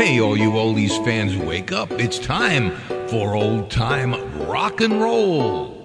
Hey, all you oldies fans, wake up. It's time for old time rock and roll.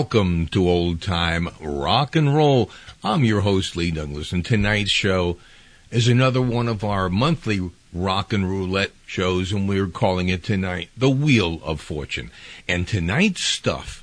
Welcome to Old Time Rock and Roll. I'm your host, Lee Douglas, and tonight's show is another one of our monthly rock and roulette shows, and we're calling it tonight The Wheel of Fortune. And tonight's stuff,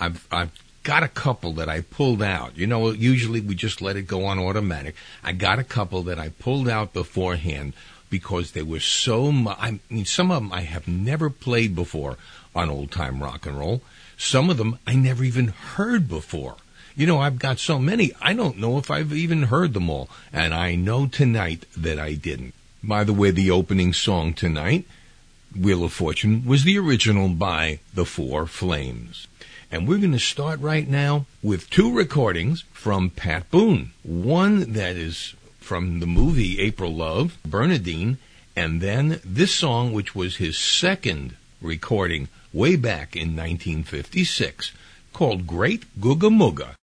I've, I've got a couple that I pulled out. You know, usually we just let it go on automatic. I got a couple that I pulled out beforehand because they were so mu- I mean, some of them I have never played before on old time rock and roll. Some of them I never even heard before. You know, I've got so many, I don't know if I've even heard them all. And I know tonight that I didn't. By the way, the opening song tonight, Wheel of Fortune, was the original by The Four Flames. And we're going to start right now with two recordings from Pat Boone. One that is from the movie April Love, Bernadine, and then this song, which was his second recording way back in 1956, called Great Googa Mooga.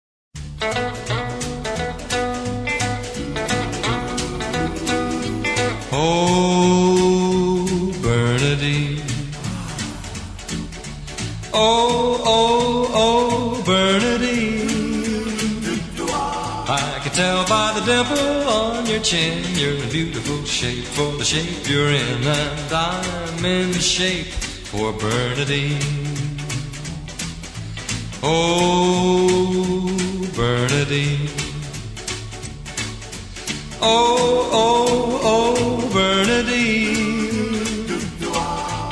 Oh, Bernadine. Oh, oh, oh, Bernadine. I can tell by the dimple on your chin you're in beautiful shape for the shape you're in, and I'm in shape for Bernadine. Oh, Bernadine. Oh, oh, oh, Bernadine.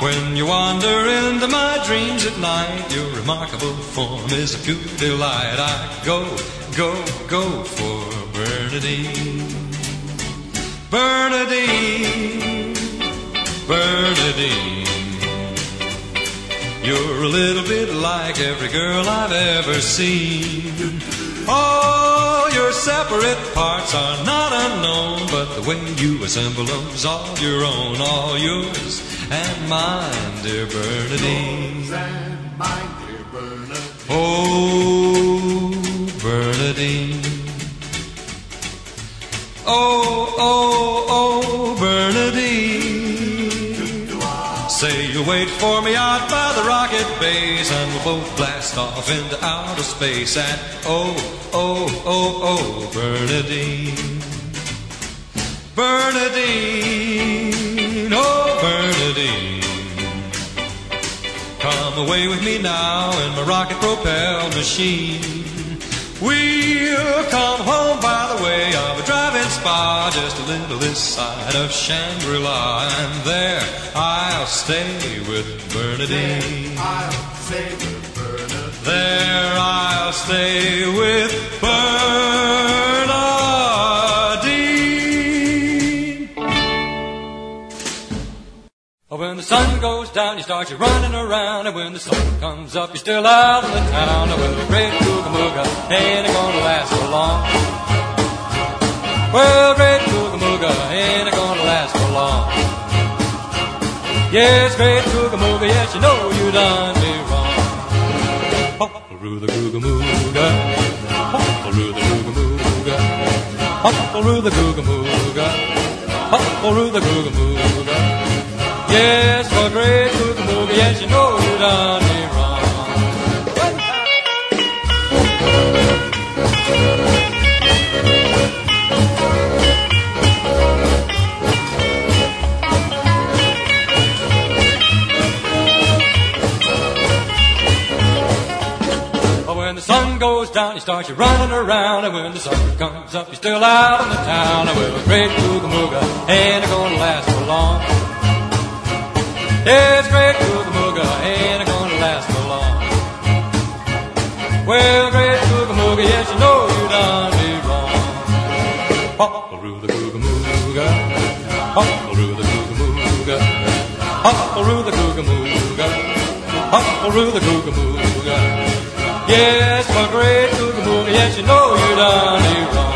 When you wander into my dreams at night, your remarkable form is a pure delight. I go, go, go for Bernadine. Bernadine, Bernadine. You're a little bit like every girl I've ever seen. All your separate parts are not unknown, but the way you assemble them's all your own, all yours and mine, dear Bernadine. Oh, Bernadine. Oh, oh, oh, Bernadine. Say you'll wait for me out by the rocket base and we'll both blast off into outer space. And oh, oh, oh, oh, Bernadine. Bernadine, oh, Bernadine. Come away with me now in my rocket propelled machine. We'll come home by the way of a driving spa just a little this side of Shangri-La. And there I'll stay with Bernadine. I'll stay with Bernadine. There I'll stay with Bernadine. When the sun goes down, you start you running around, and when the sun comes up, you're still out in the town. And well, the great Googa ain't gonna last for long. Well, great Googa ain't gonna last for long. Yes, great Googa yes, you know you done me wrong. Hop-a-roo the Googa Mooga, hop-a-roo the Googa Mooga, hop-a-roo the Googa Mooga, hop-a-roo the Googa Mooga. Yes, for great Googa Mooga, yes, you know done me wrong. When the sun goes down, you start you running around, and when the sun comes up, you're still out in the town. And well, great Googa Mooga ain't it gonna last for long. Yes, great Googa Mooga ain't gonna last for long. Well, great Googa Mooga, yes, you know you done me wrong. Hop-a-roo the Googa Mooga, hop-a-roo the Googa Mooga, hop-a-roo the Googa Mooga, hop-a-roo the Googa Mooga. Yes, for great Googa Mooga, yes, you know you done me wrong.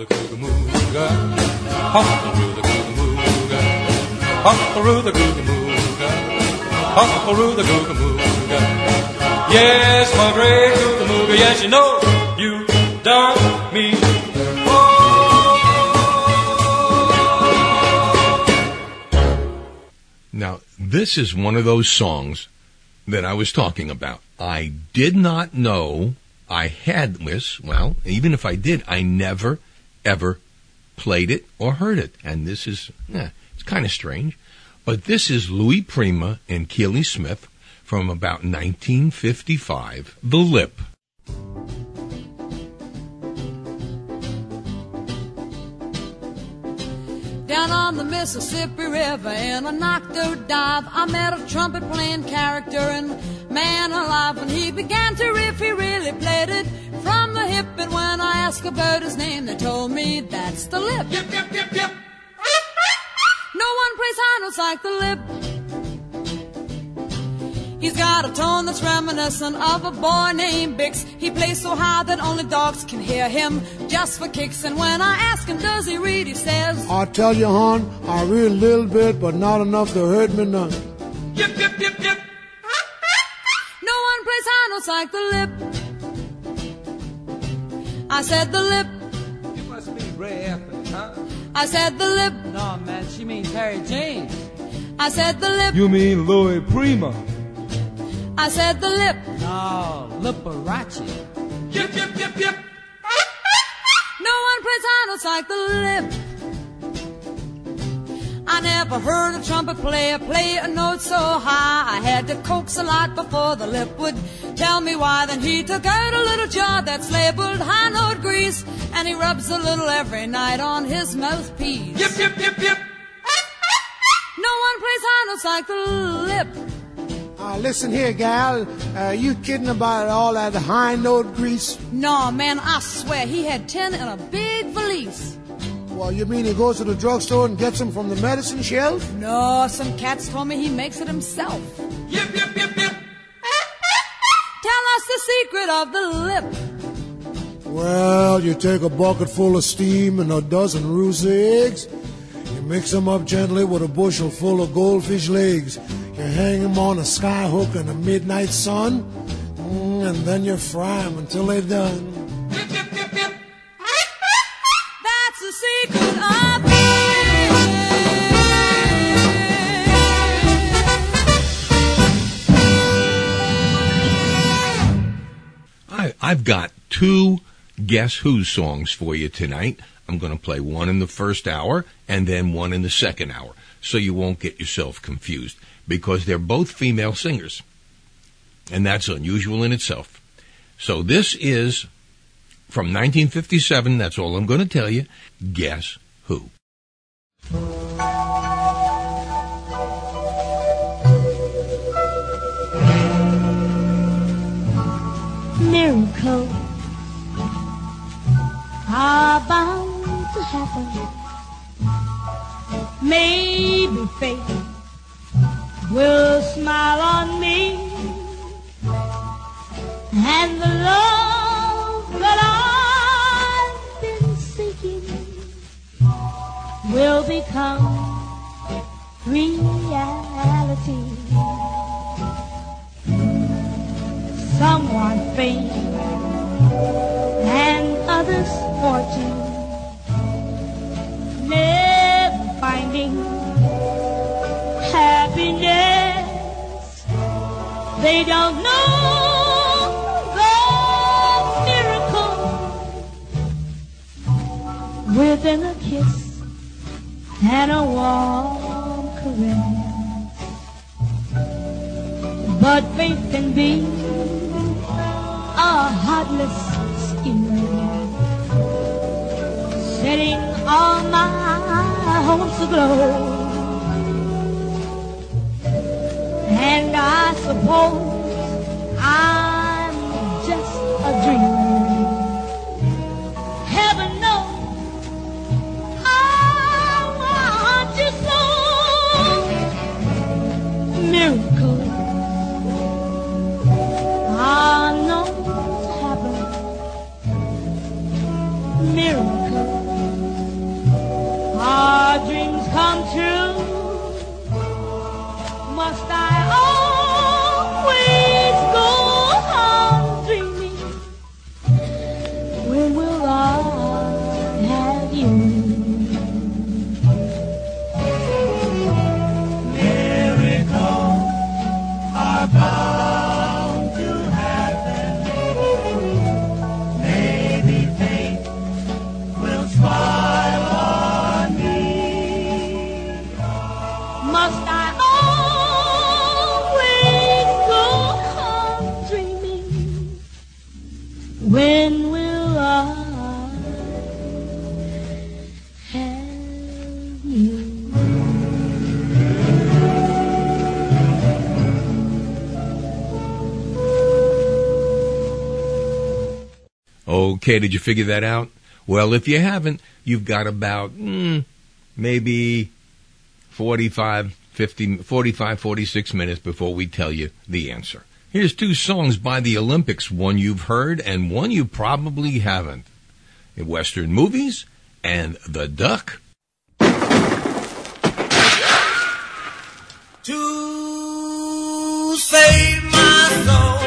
The the the the. Yes, my great yes, you know you done me Now, this is one of those songs that I was talking about. I did not know I had this. Well, even if I did, I never, ever played it or heard it. And this is, eh, it's kind of strange. But this is Louis Prima and Keely Smith from about 1955, The Lip. Down on the Mississippi River in a knocked-out dive, I met a trumpet playing character and man alive. When he began to riff, he really played it from the hip. And when I asked about his name, they told me that's the lip. Yep, yep, yep, yep. No one plays high notes like the lip. He's got a tone that's reminiscent of a boy named Bix. He plays so high that only dogs can hear him just for kicks. And when I ask him, does he read, he says, I tell you, hon, I read a little bit, but not enough to hurt me none. Yep, yep, yep, yep. No one plays high notes like the lip. I said the lip. You must be Ray Evans, huh? I said the lip. No, man, she means Harry James. I said the lip. You mean Louis Prima? I said the lip. No, Liberace. Yip, yip, yip, yip. No one plays high notes like the lip. I never heard a trumpet player play a note so high. I had to coax a lot before the lip would tell me why. Then he took out a little jar that's labeled high note grease, and he rubs a little every night on his mouthpiece. Yip, yip, yip, yip. No one plays high notes like the lip. Uh, listen here, gal. Uh, you kidding about all that high note grease? No, man, I swear he had ten in a big valise. Well, you mean he goes to the drugstore and gets them from the medicine shelf? No, some cats told me he makes it himself. Yip, yip, yip, yip. Tell us the secret of the lip. Well, you take a bucket full of steam and a dozen roost eggs. You mix them up gently with a bushel full of goldfish legs. You hang them on a sky hook in the midnight sun, mm, and then you fry them until they're done. That's the secret of I, I've got two Guess Who songs for you tonight. I'm going to play one in the first hour and then one in the second hour, so you won't get yourself confused because they're both female singers. And that's unusual in itself. So this is from 1957. That's all I'm going to tell you. Guess Who? miracle are bound to happen. Maybe fate will smile on me, and the love that I've been seeking will become reality. Someone fame They don't know the miracle within a kiss and a warm caress. But faith can be a heartless schemer, setting all my hopes aglow. And I suppose Okay, did you figure that out? Well, if you haven't, you've got about mm, maybe 45, 50, 45, 46 minutes before we tell you the answer. Here's two songs by the Olympics, one you've heard and one you probably haven't. Western movies and The Duck. To save my soul,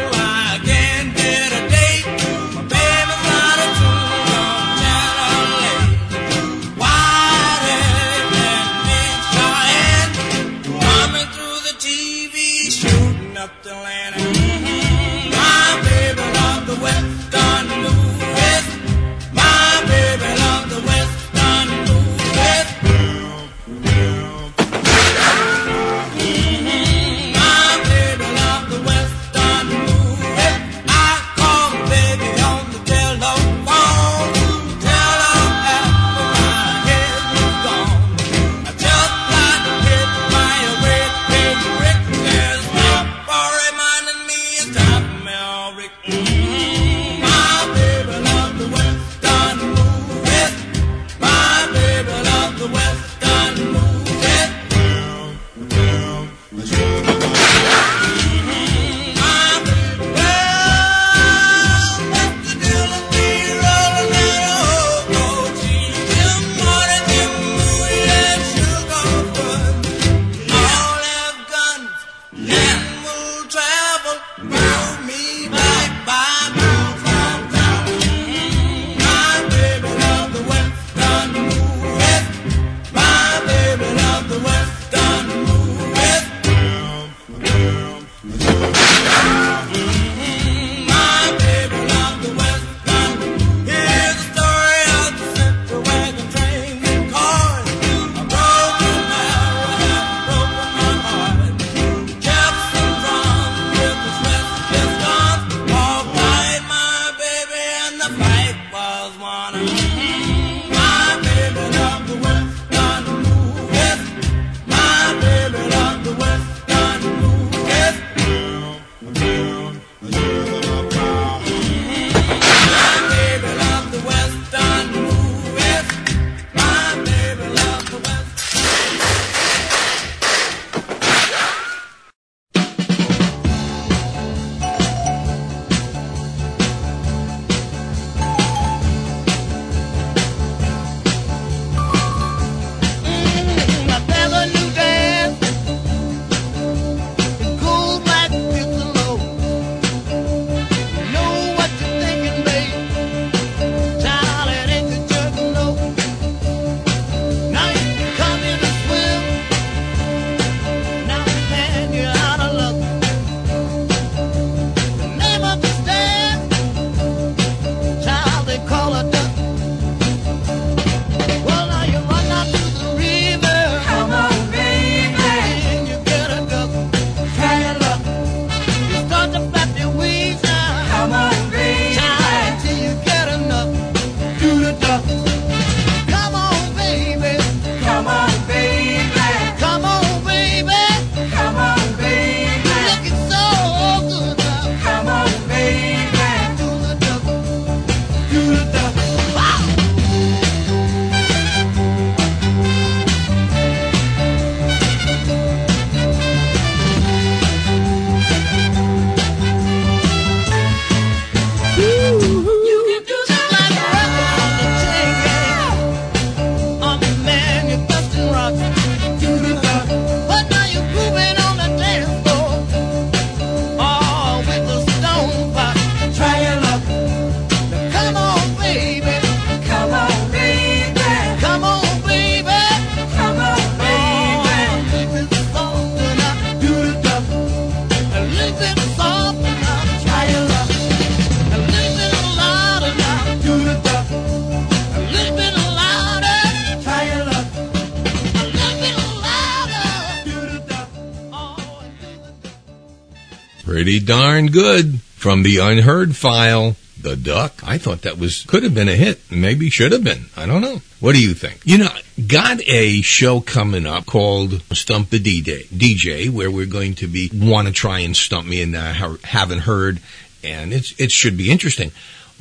Pretty darn good from the unheard file. The Duck. I thought that was could have been a hit. Maybe should have been. I don't know. What do you think? You know, got a show coming up called Stump the DJ, DJ where we're going to be want to try and stump me and uh, haven't heard, and it's it should be interesting.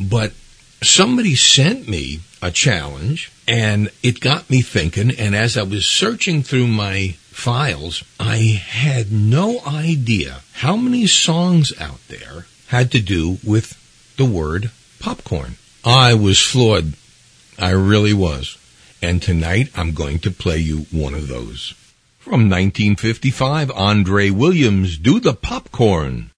But somebody sent me a challenge and it got me thinking and as I was searching through my files I had no idea how many songs out there had to do with the word popcorn. I was floored. I really was. And tonight I'm going to play you one of those. From 1955, Andre Williams, Do the Popcorn.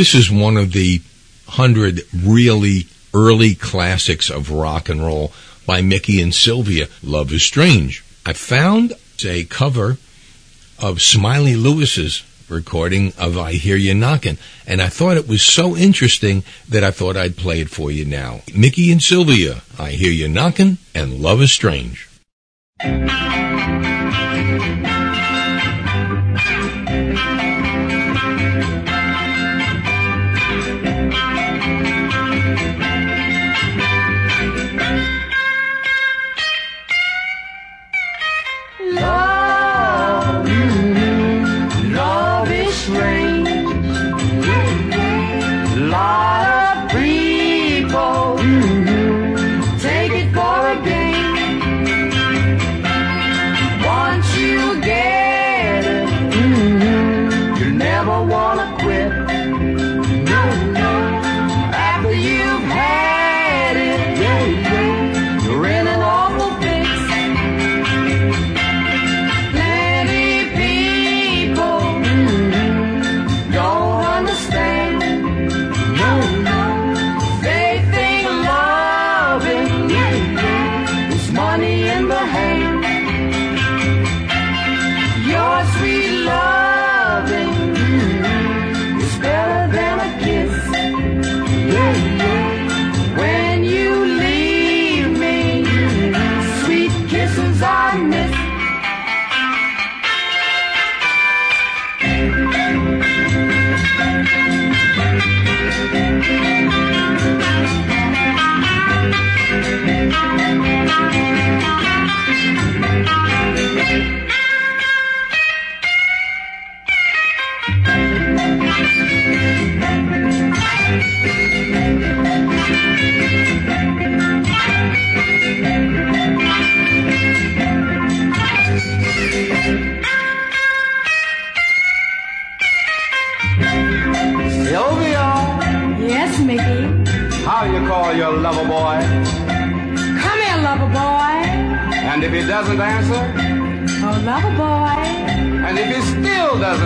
This is one of the hundred really early classics of rock and roll by Mickey and Sylvia, Love is Strange. I found a cover of Smiley Lewis's recording of I Hear You Knockin', and I thought it was so interesting that I thought I'd play it for you now. Mickey and Sylvia, I Hear You Knockin', and Love is Strange.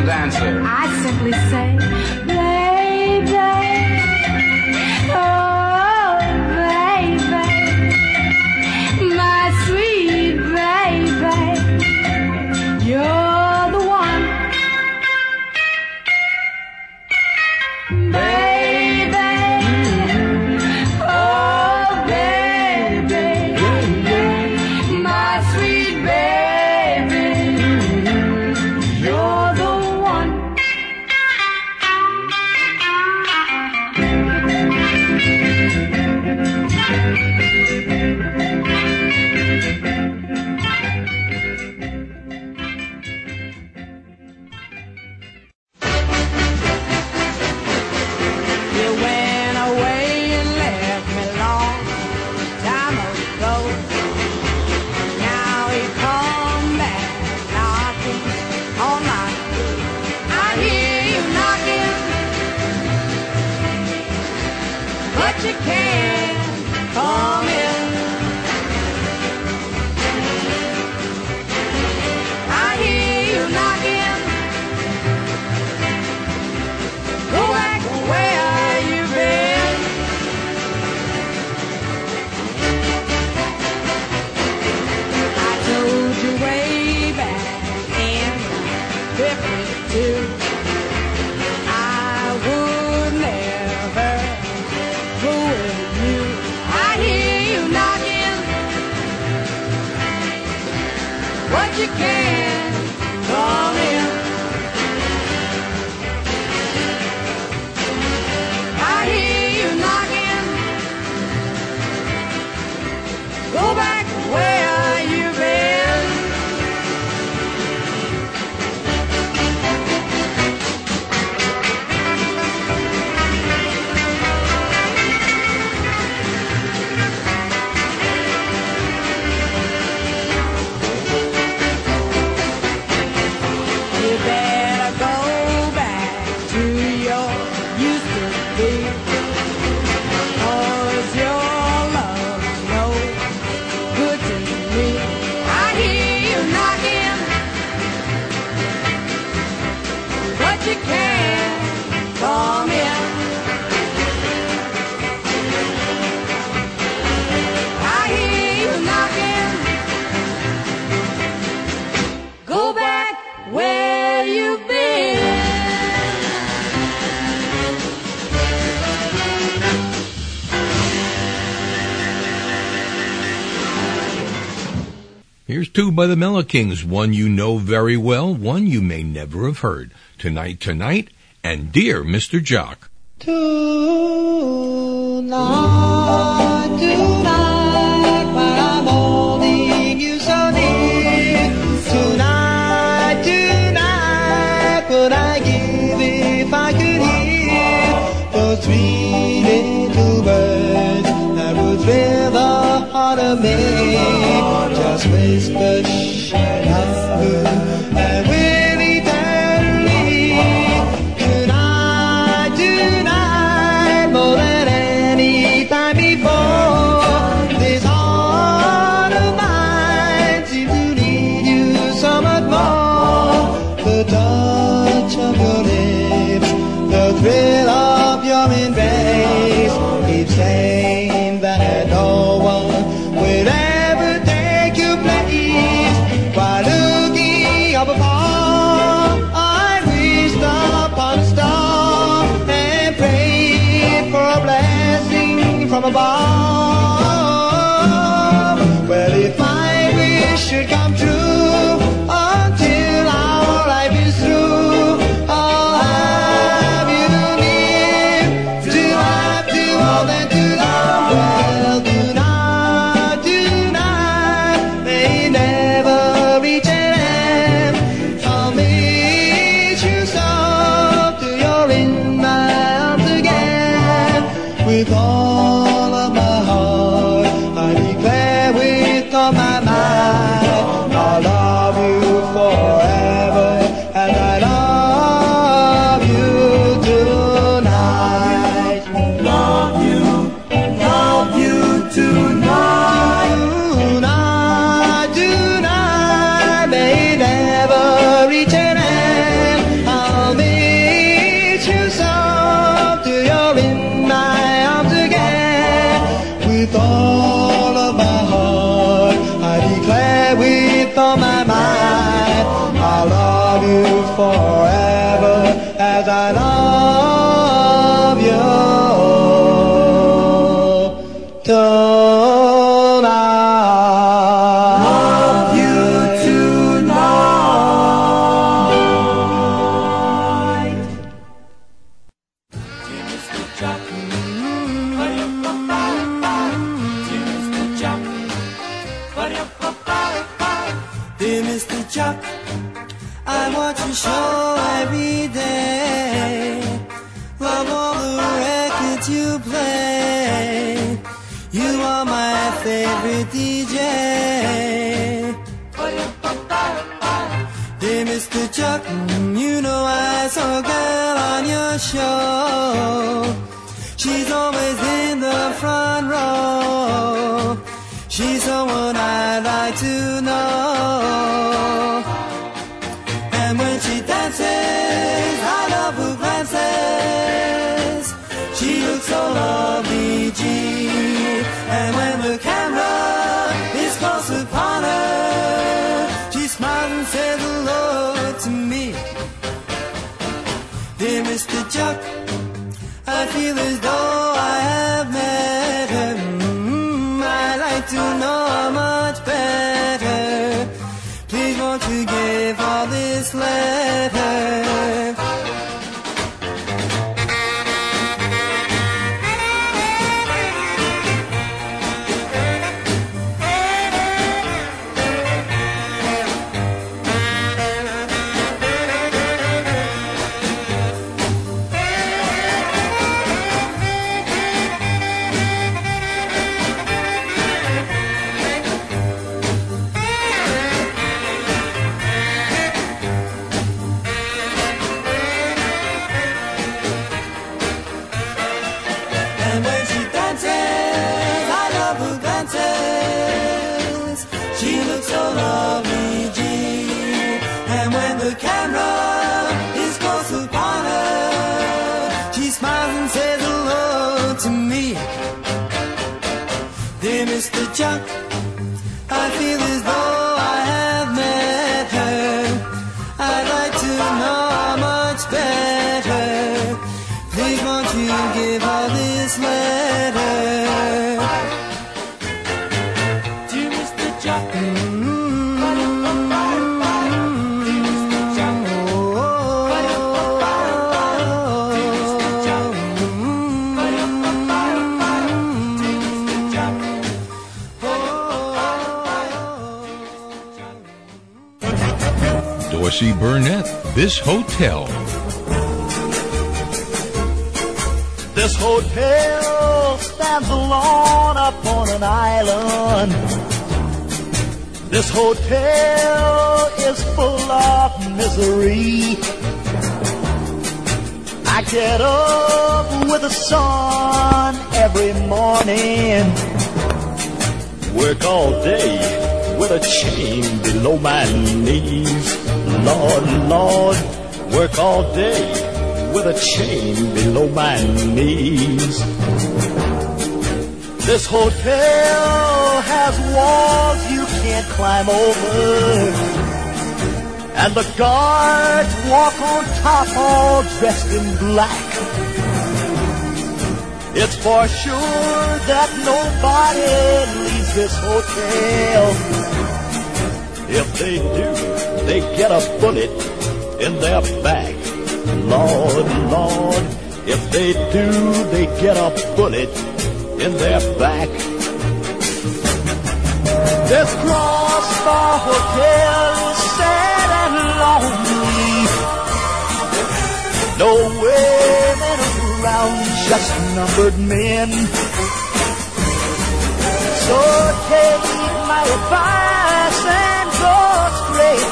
dancer. I simply say two by the Mello-Kings, one you know very well, one you may never have heard. Tonight, tonight, and dear Mr. Jock. Tonight, tonight, while I'm holding you so near. Tonight, tonight, would I give if I could hear those three little birds that would fill the heart of me space, but She's always in the front row. She's someone I'd like to all Dorsey Burnette, this hotel. This hotel stands alone up on an island. This hotel is full of misery. I get up with the sun every morning. Work all day with a chain below my knees. Lord, Lord, work all day with a chain below my knees. This hotel has walls you can't climb over. And the guards walk on top all dressed in black. It's for sure that nobody leaves this hotel. If they do, they get a bullet in their back. Lord, Lord, if they do, they get a bullet in their back. This crossbar hotel is sad and lonely. No women around, just numbered men. So take my advice and go straight.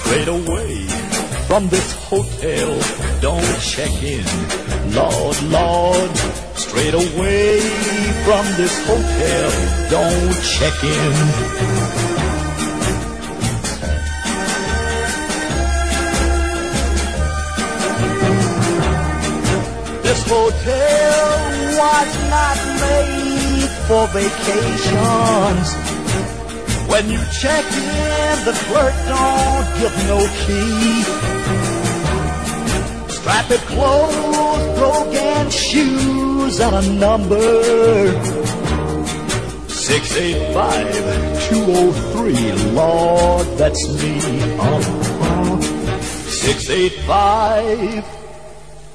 Straight away from this hotel, don't check in. Lord, Lord, straight away from this hotel, don't check in. This hotel was not made for vacations. When you check in, the clerk don't give no key. Strappy clothes, broken shoes, and a number. 685-203, Lord, that's me. Uh-huh.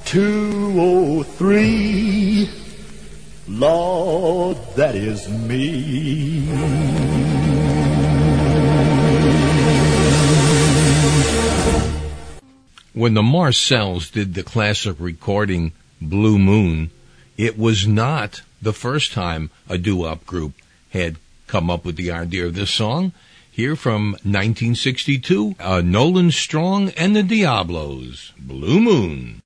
685-203, Lord, that is me. When the Marcels did the classic recording Blue Moon, it was not the first time a doo-wop group had come up with the idea of this song. Here from 1962, uh, Nolan Strong and the Diablos, Blue Moon.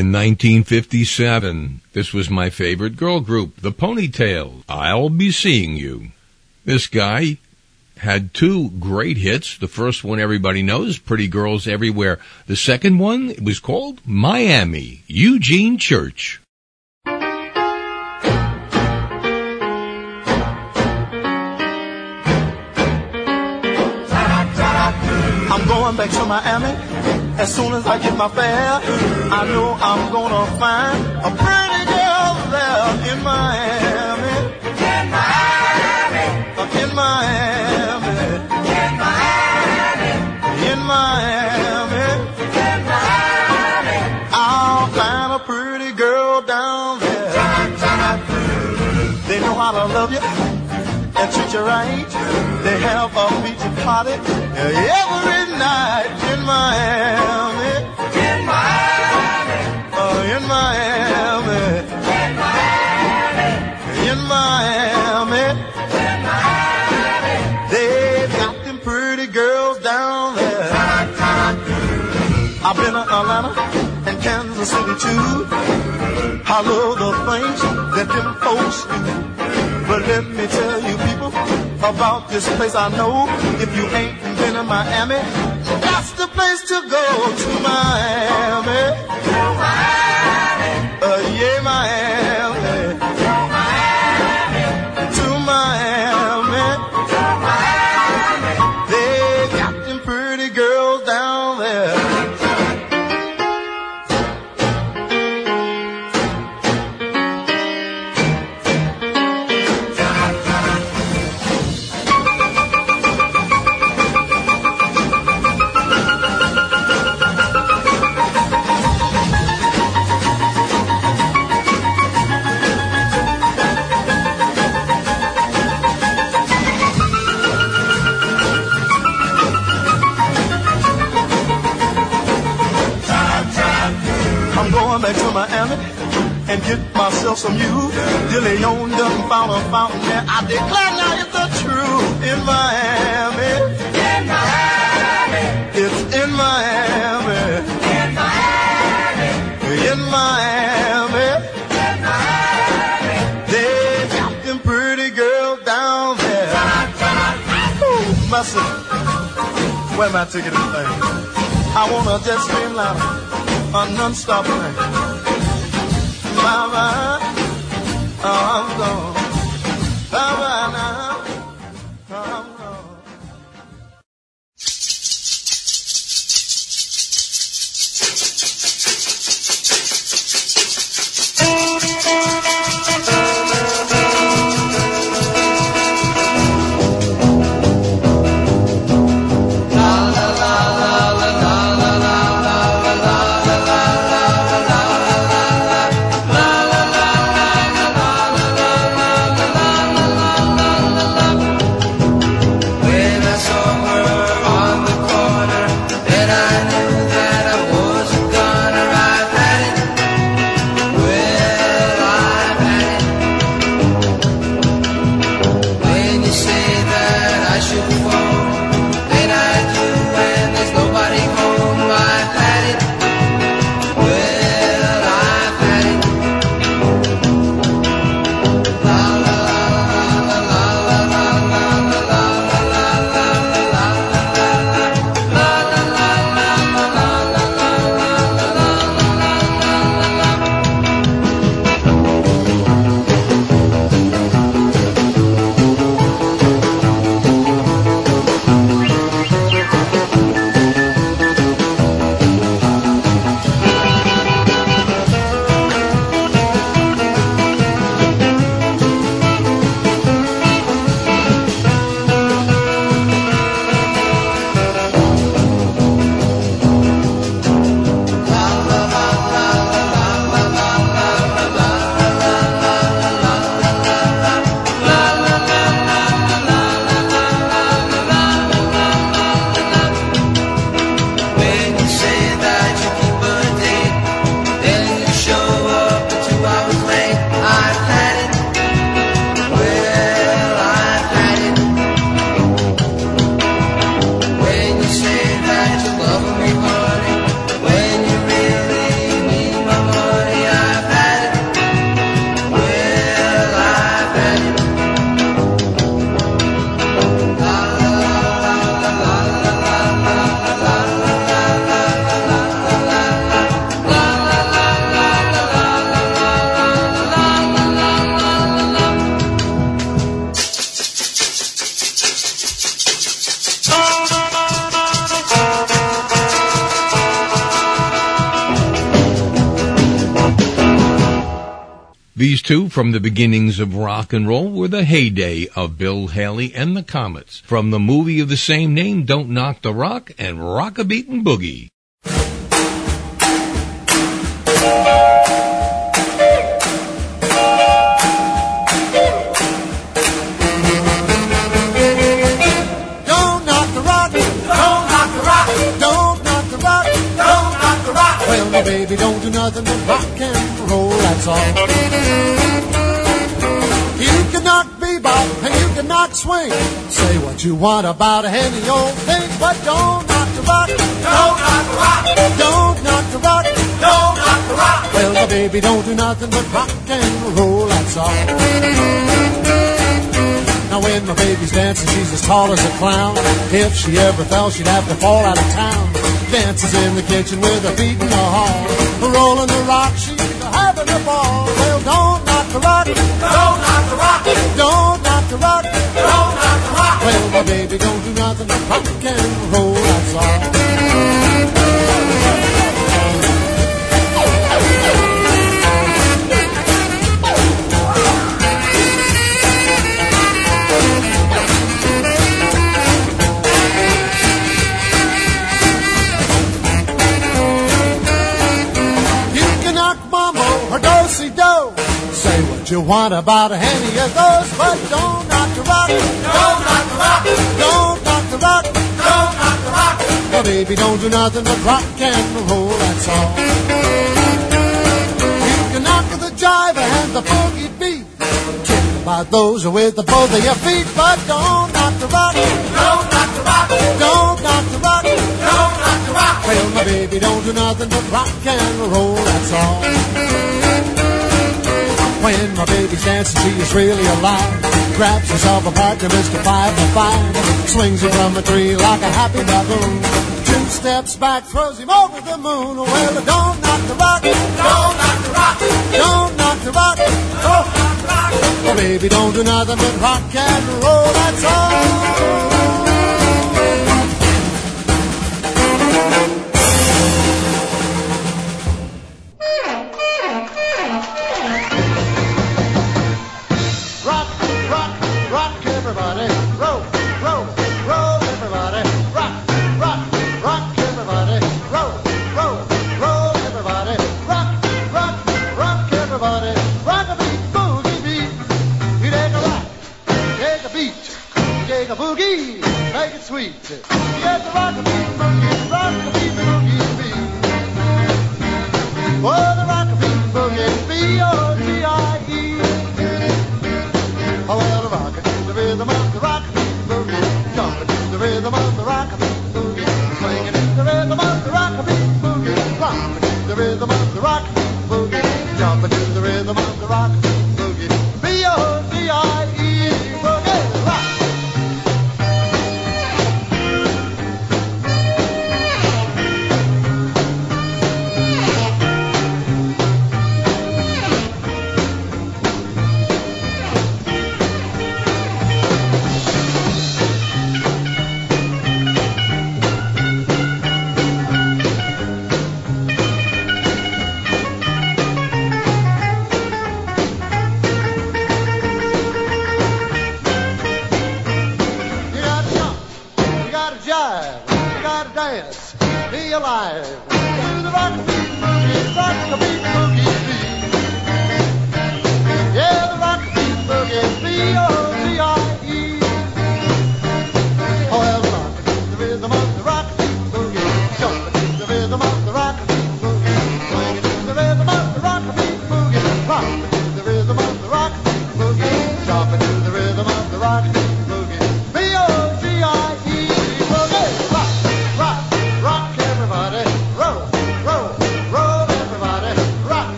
In 1957, this was my favorite girl group, the Poni-Tails. I'll be seeing you. This guy had two great hits. The first one everybody knows, Pretty Girls Everywhere. The second one was called Miami, Eugene Church. I'm going back to Miami as soon as I get my fare. I know I'm gonna find a pretty girl there in Miami. In Miami. In Miami. In Miami. In Miami. In Miami. I'll find a pretty girl down there. They know how to love you and treat you right. Have a beach party every night in Miami. In Miami. Oh, in Miami. In Miami. In Miami. In Miami. They've got them pretty girls down there. I've been to Atlanta and Kansas City too. I love the things that them folks do. But let me tell you about this place I know. If you ain't been in Miami, that's the place to go to Miami. And get myself some you. De Leon done found a fountain. I declare now it's the truth in Miami. In Miami. It's in Miami. In Miami. In Miami. In Miami. They got them pretty girls down there. Ooh, mercy. Where my ticket and thing? I want a jet stream liner, a non-stop train mama. Oh, I'm gone. From the beginnings of rock and roll, were the heyday of Bill Haley and the Comets. From the movie of the same name, Don't Knock the Rock and Rock a Beatin' Boogie. Don't knock the rock. Don't knock the rock. Don't knock the rock. Don't knock the rock. Well, my baby, don't do nothing but rock and roll. That's all. You can knock bebop and you can knock swing. Say what you want about any old thing, but don't knock the rock. Don't knock the rock. Don't knock the rock. Don't knock the rock. Well, my baby, don't do nothing but rock and roll. That's all. Now when my baby's dancing, she's as tall as a clown. If she ever fell, she'd have to fall out of town. Dances in the kitchen with her feet in the hall. Rolling the rock, she's having a ball. Well, don't the rock. Don't knock the rock. Don't knock the rock. Don't knock the rock. Well, my baby don't do nothing but rock and roll. That's all. you want about any of those, but don't knock the rock. Don't knock the rock. Don't knock the rock. Don't knock the rock. Well, baby, don't do nothing but rock and roll, that's all. You can knock the jive and the boogie beat. Talk about those with the both of your feet, but don't knock the rock. Don't knock the rock. Don't knock the rock. Don't knock the rock. Well, my baby, don't do nothing but rock and roll, that's all. When my baby's dancing, she is really alive. Grabs herself a partner, Mr. Five for Five. Swings him from a tree like a happy baboon. Two steps back, throws him over the moon. Well, don't knock the rock. Don't knock the rock. Don't knock the rock. Don't knock the rock. Oh, baby, don't do nothing but rock and roll. That's all.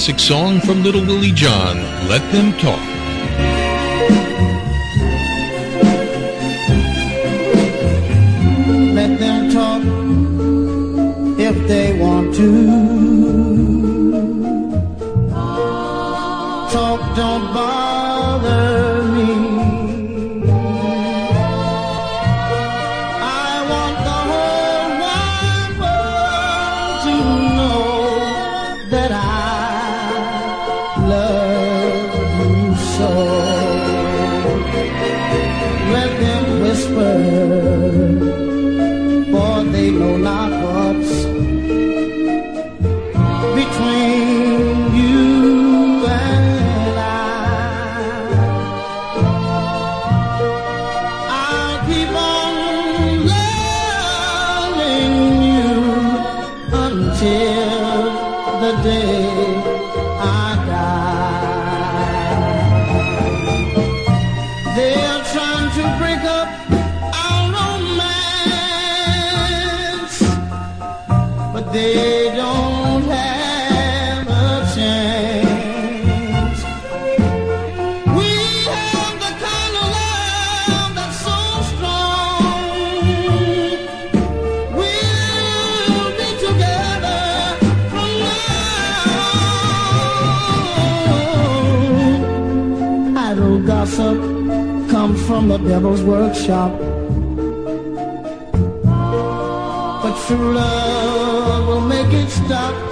classic song from Little Willie John, Let Them Talk. until the day I die. They're trying to break up our romance, but they the devil's workshop. But true love will make it stop.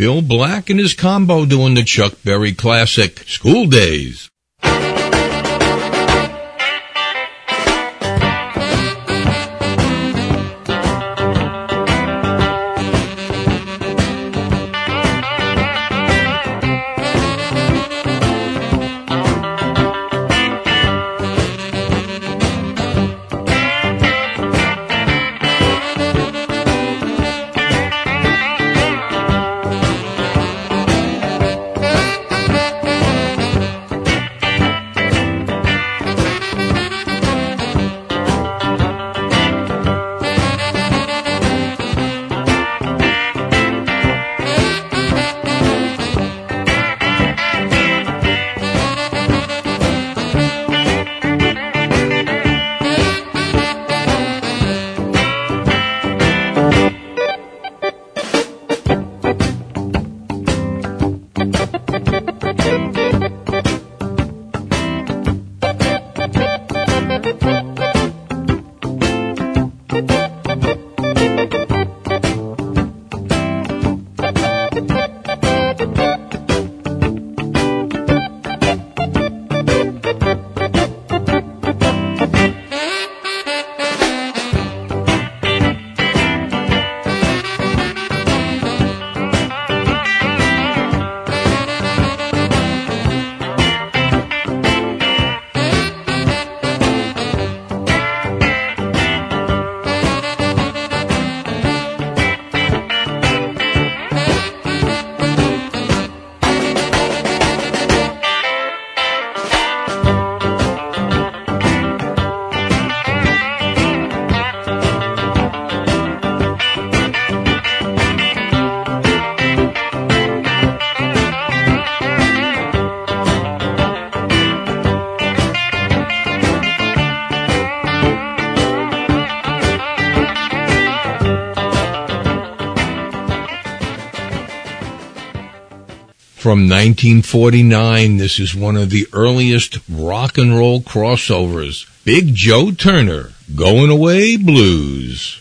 Bill Black and his combo doing the Chuck Berry classic, School Days. from 1949. This is one of the earliest rock and roll crossovers. Big Joe Turner, Going Away Blues.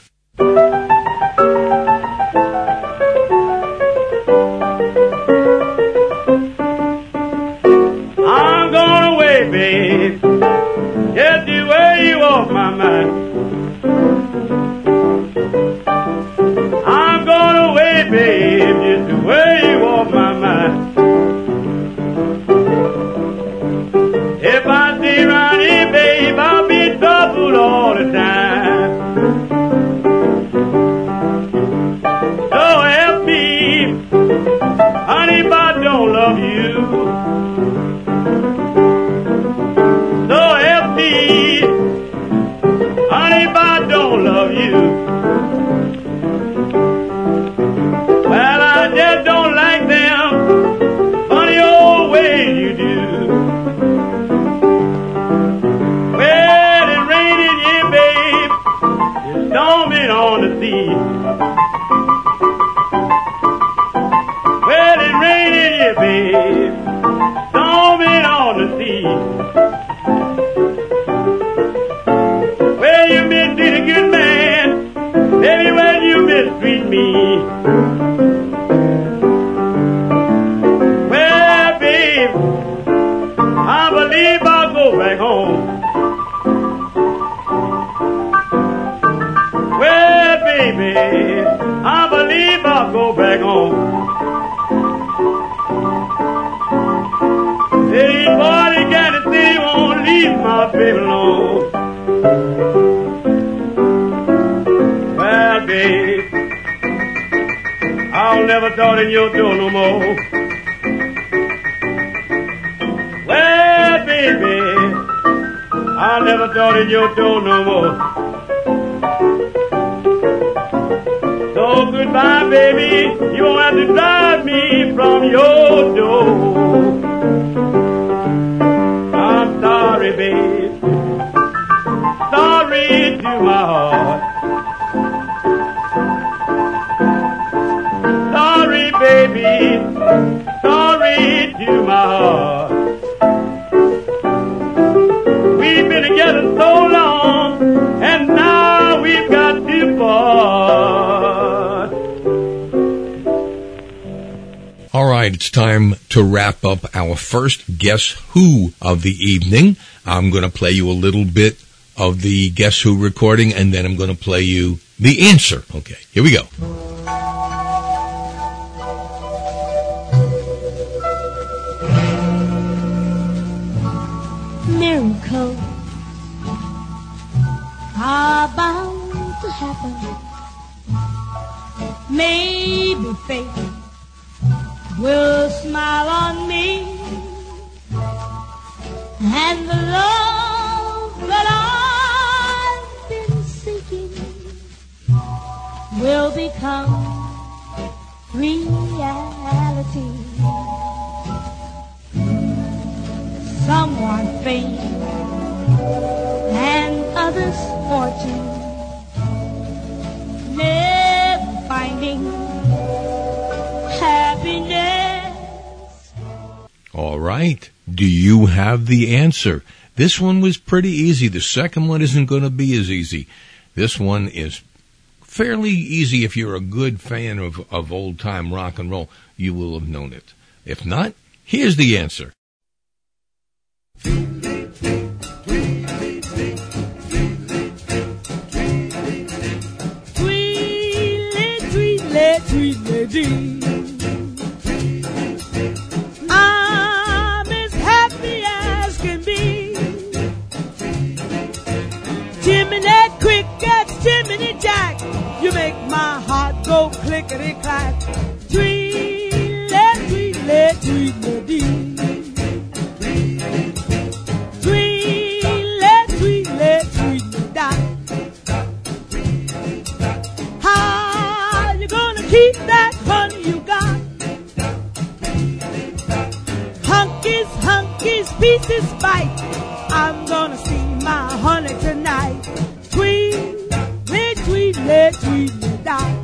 Thank you. darling, your door no more. Well, baby, I'll never darling your door no more. So goodbye, baby, you won't have to drive me from your door. It's time to wrap up our first Guess Who of the evening. I'm going to play you a little bit of the Guess Who recording, and then I'm going to play you the answer. Okay, here we go. Right. Do you have the answer? This one was pretty easy. The second one isn't going to be as easy. This one is fairly easy if you're a good fan of, of old time rock and roll. You will have known it. If not, here's the answer. You make my heart go clickety clack. Tweedly, tweedly, tweedly dee. Tweedly, tweedly, tweedly dot. How you gonna keep that honey you got? Hunkies, hunkies, pieces bite. I'm gonna see my honey tonight. lady die.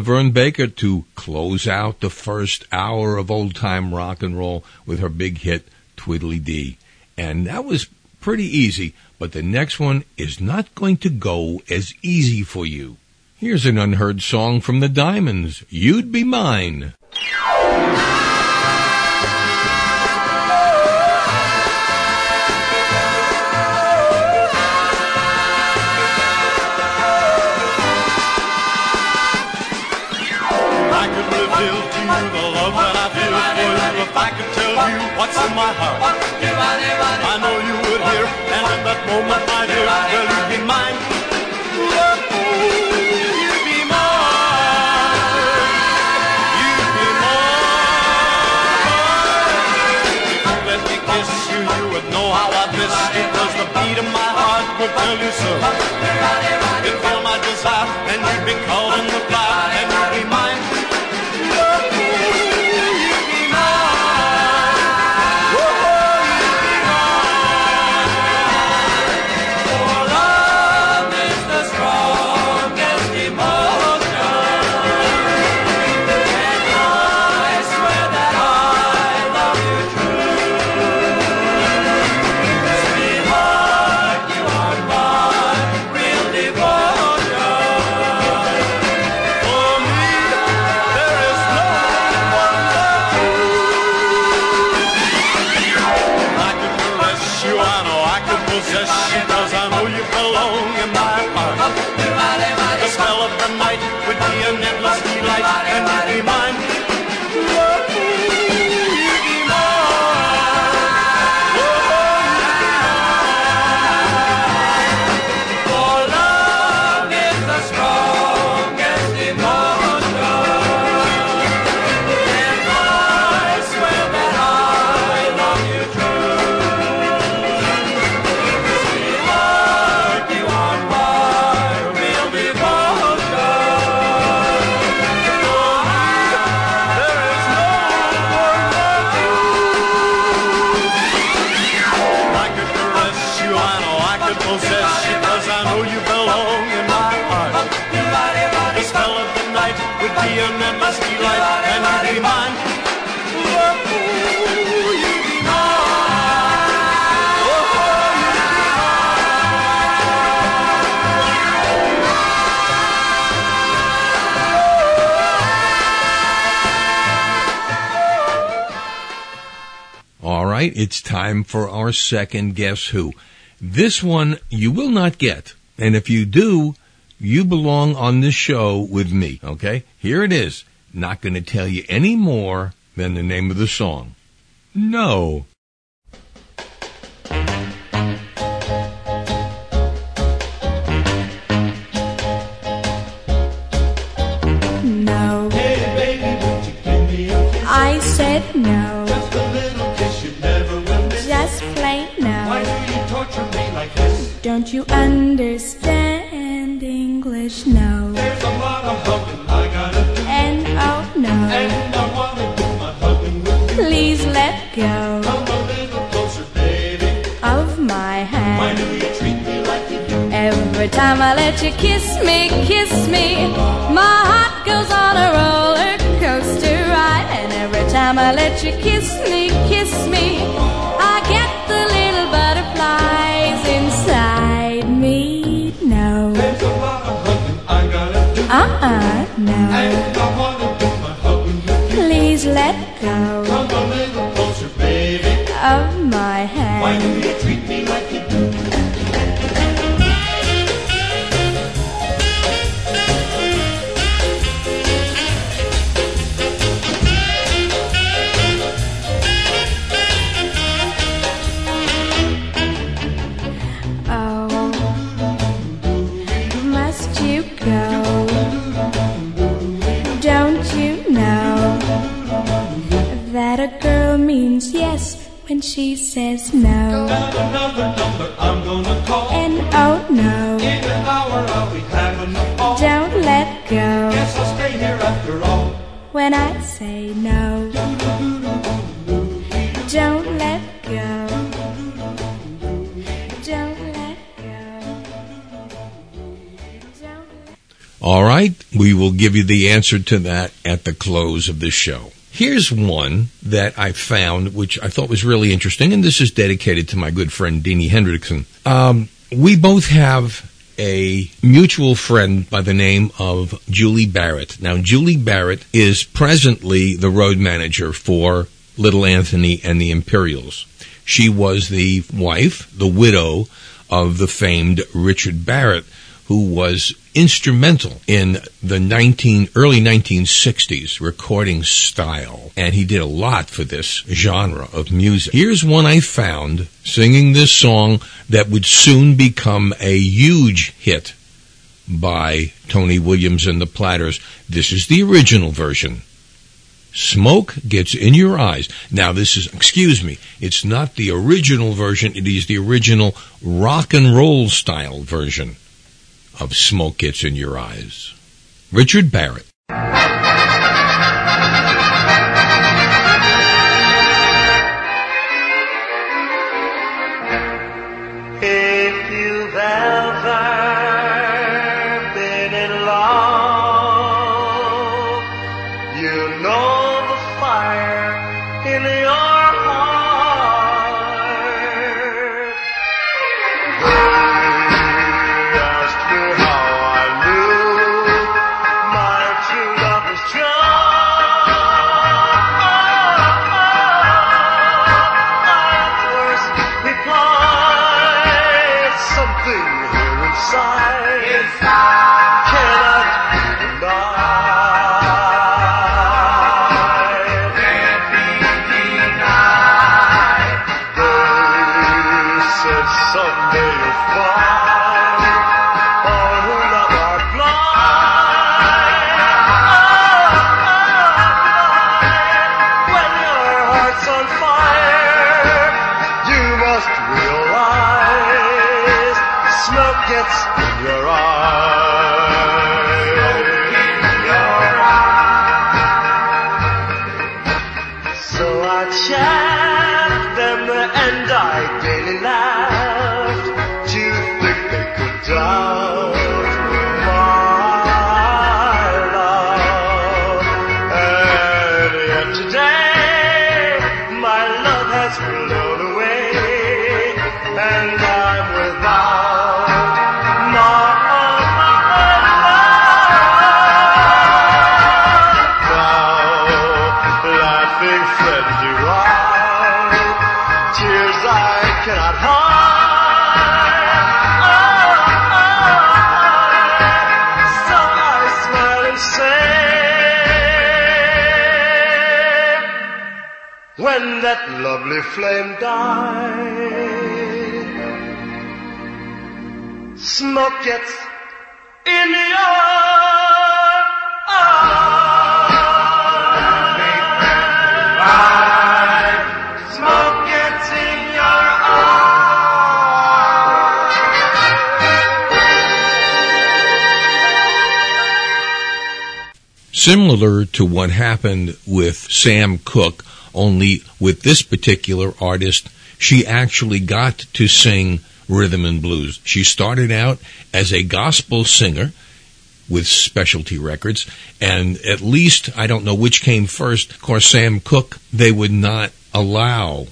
LaVern Baker to close out the first hour of old time rock and roll with her big hit, Tweedlee Dee. And that was pretty easy, but the next one is not going to go as easy for you. Here's an unheard song from the Diamonds, You'd Be Mine. What's in my heart. I know you would hear, and in that moment, my dear, well, you'd be mine. You'd be mine. You'd be mine. Let me kiss you, you would know how I miss you, 'cause the beat of my heart would tell you so. You'd feel my desire, and you'd be caught in the fire, and you'd be mine. Time for our second Guess Who. This one you will not get, and if you do, you belong on this show with me, okay? Here it is. Not going to tell you any more than the name of the song. No. No. I said no. Torture me like this? Don't you understand English? No. There's a lot of hugging I gotta do. And oh no. And I wanna do my hugging with you. Please let go Come a little closer, baby. of my hand. Why do you treat me like you do? Every time I let you kiss me, kiss me, my heart goes on a roller coaster ride. And every time I let you kiss me, kiss me, I get Uh-uh, with you. Please let go Come a little closer, baby. of my hand. Why do you treat me like you do? Yes when she says no? Got another number I'm gonna call. And oh no, In an hour I'll be having a ball. don't let go Guess I'll stay here after all. when I say no. Don't let go. Don't let go. Don't All right, we will give you the answer to that at the close of the show. Here's one that I found, which I thought was really interesting, and this is dedicated to my good friend Dini Hendrickson. Um, we both have a mutual friend by the name of Julie Barrett. Now, Julie Barrett is presently the road manager for Little Anthony and the Imperials. She was the wife, the widow of the famed Richard Barrett, who was instrumental in the 19 early 1960s recording style and he did a lot for this genre of music. Here's one I found singing this song that would soon become a huge hit by Tony Williams and the Platters. This is the original version. Smoke gets in your eyes. Now, this is, excuse me, it's not the original version, it is the original rock and roll style version of Smoke Gets in Your Eyes. Richard Barrett. So I smile and say when that lovely flame died smoke gets in your eyes. Similar to what happened with Sam Cooke, only with this particular artist, she actually got to sing rhythm and blues. She started out as a gospel singer with specialty records, and at least, I don't know which came first, of course, Sam Cooke, they would not allow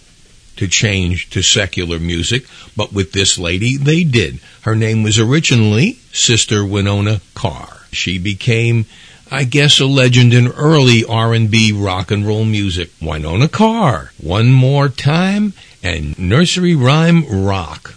to change to secular music, but with this lady, they did. Her name was originally Sister Winona Carr. She became, I guess, a legend in early R&B rock and roll music. Winona Carr, one more time, and nursery rhyme rock.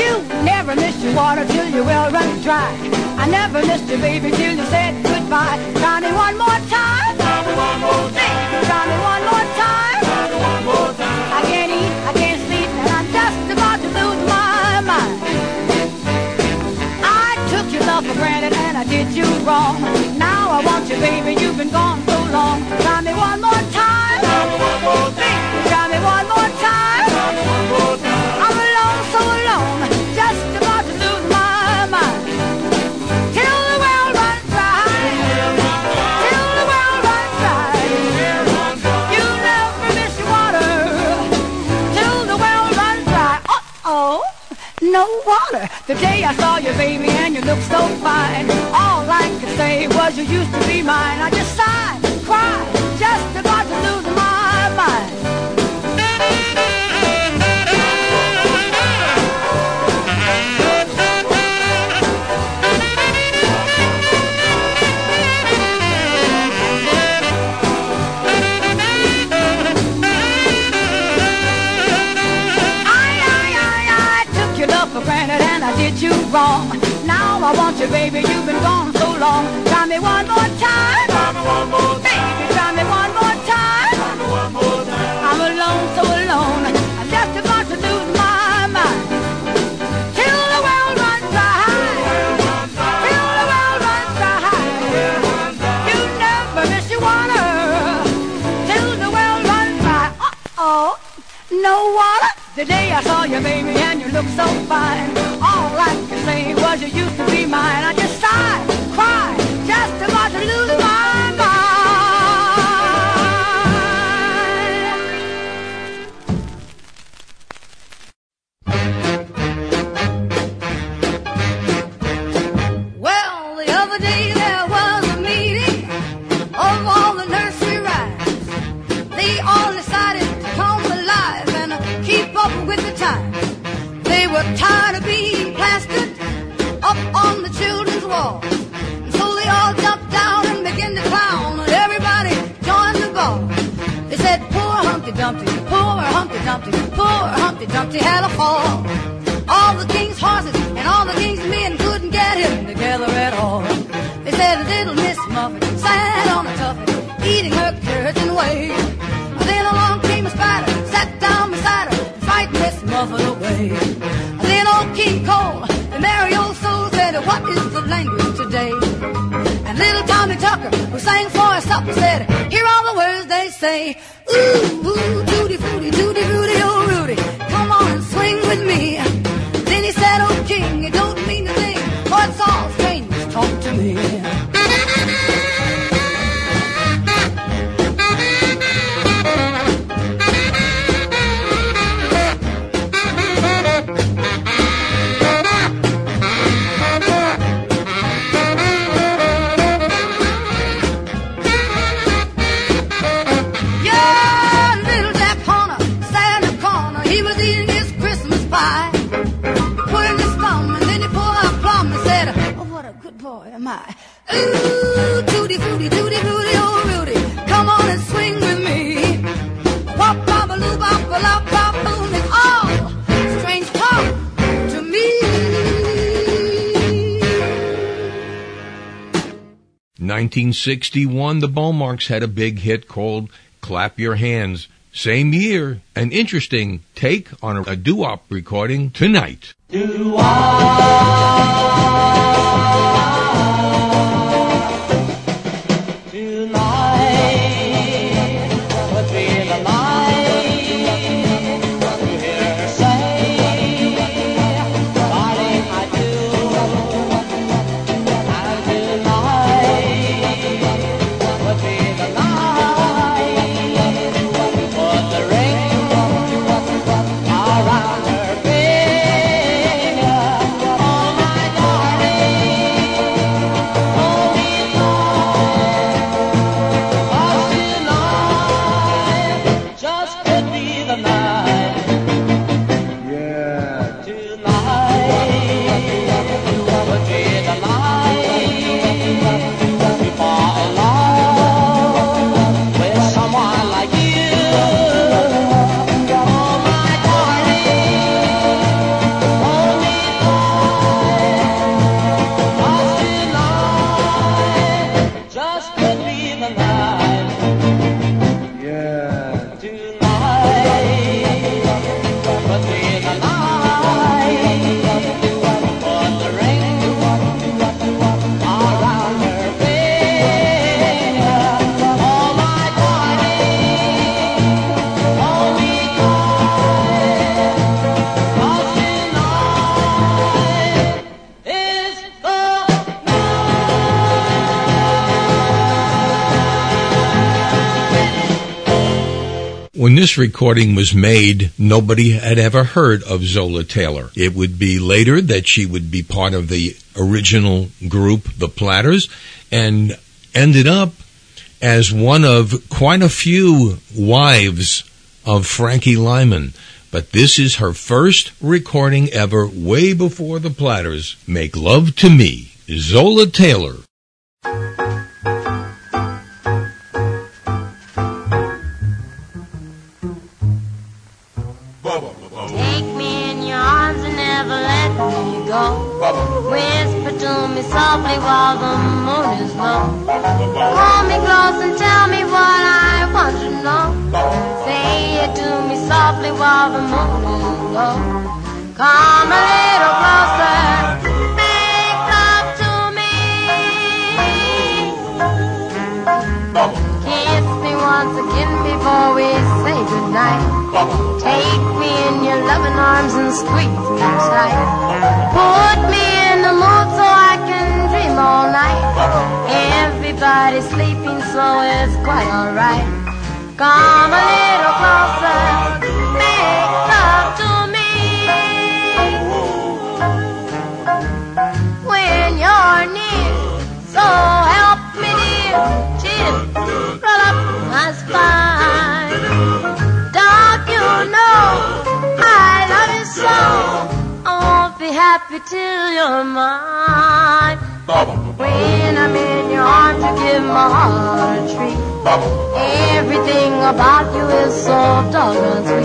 You never missed your water till your well runs dry. I never missed you, baby, till you said goodbye. Try me one more time. Try me one more time. Try me one more time. Try me one more time. I can't eat, love for granted and I did you wrong. Now I want you, baby, you've been gone so long. Try me one more time. Try me one more time. Try me one more water. The day I saw you, baby, and you looked so fine. All I could say was you used to be mine. I just sighed, cried, just about to lose my you, baby. You've been gone so long. Try me one The day I saw you, baby, and you look so fine. All I could say was you used to be mine. I just sighed, cried, just about to lose my They were tired of being plastered up on the children's wall. And so they all jumped down and began to clown, and everybody joined the ball. They said, Poor Humpty Dumpty, poor Humpty Dumpty, poor Humpty Dumpty had a fall. The language today? And little Tommy Tucker, who sang for us supper, said, Here are the words they say. Ooh, ooh, tutti frutti, tutti frutti, oh Rudy, come on and swing with me. Then he said, Oh King, it don't mean a thing, for it's all strangers talk to me. 1961, the Beau-Marks had a big hit called Clap Your Hands. Same year, an interesting take on a, a doo-wop recording tonight. would recording was made, nobody had ever heard of Zola Taylor. It would be later that she would be part of the original group, The Platters, and ended up as one of quite a few wives of Frankie Lymon. But this is her first recording ever, way before The Platters. Make Love to Me, Zola Taylor. Me while the moon is low. Hold me close and tell me what I want to know. Say it to me softly while the moon is low. Come a little closer. Make love to me. Kiss me once again before we say goodnight. Take me in your loving arms and squeeze me tight. Put me dream night. Everybody's sleeping, so it's quite alright. Come a little closer, make love to me. When you're near, so help me dear, chill, roll up my spine. Don't you know I love you so? I won't be happy till you're mine. When I'm in your arms, you give my heart a treat. Everything about you is so doggone sweet.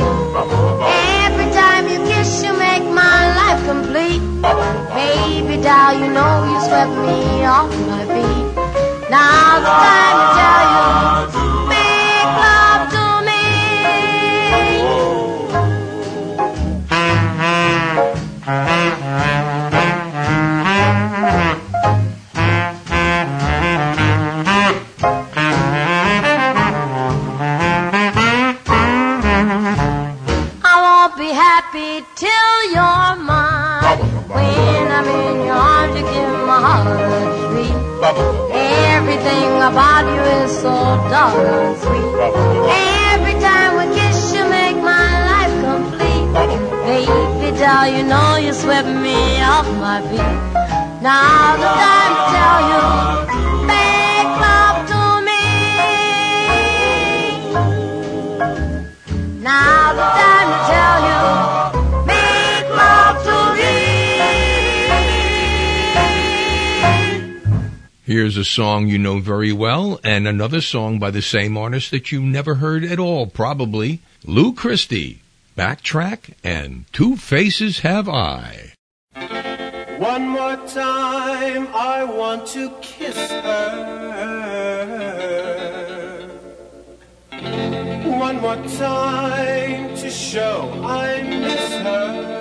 Every time you kiss, you make my life complete. Baby doll, you know you swept me off my feet. Now's the time to tell you, About you is so doggone sweet. Every time we kiss, you make my life complete. Baby doll, you know you swept me off my feet. Now the time to tell you, Here's a song you know very well, and another song by the same artist that you never heard at all, probably. Lou Christie, Backtrack, and Two Faces Have I. One more time, I want to kiss her. One more time to show I miss her.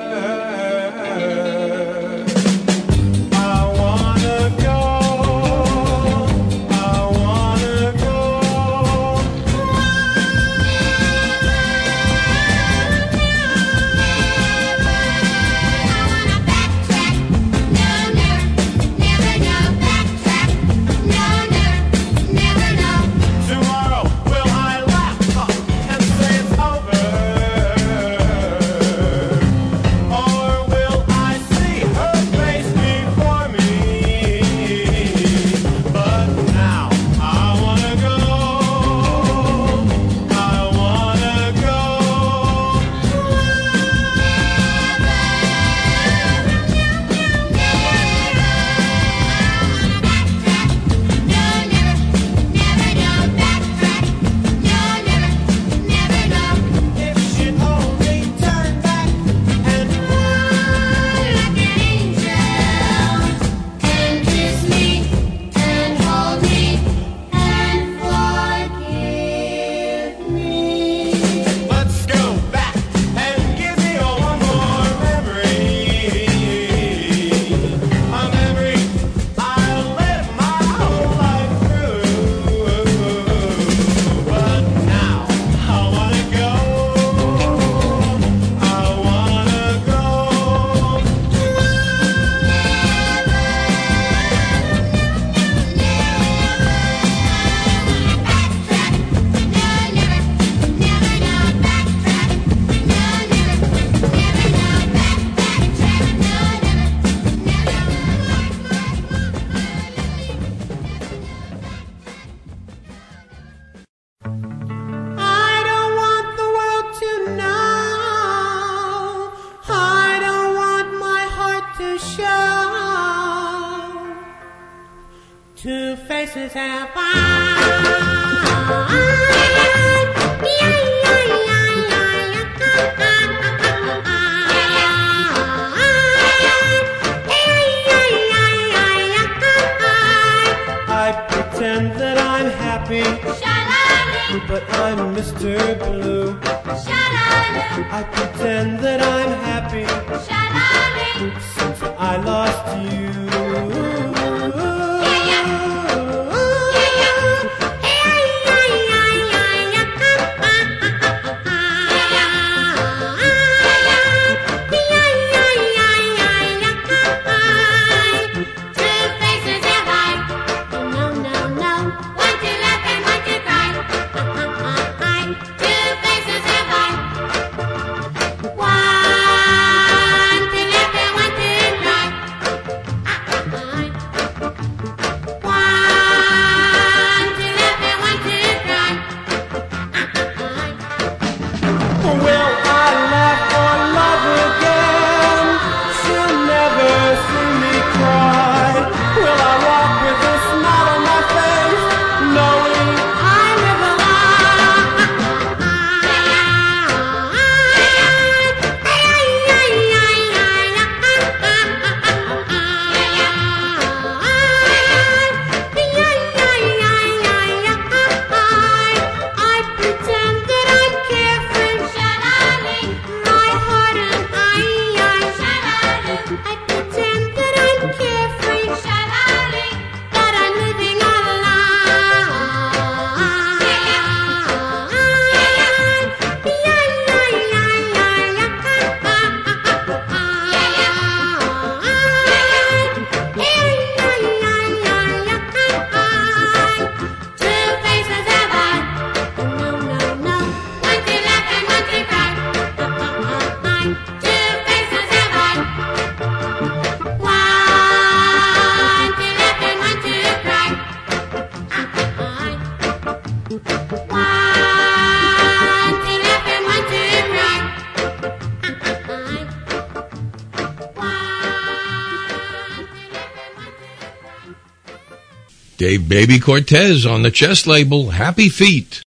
Baby Cortez on the Chess label, Happy Feet.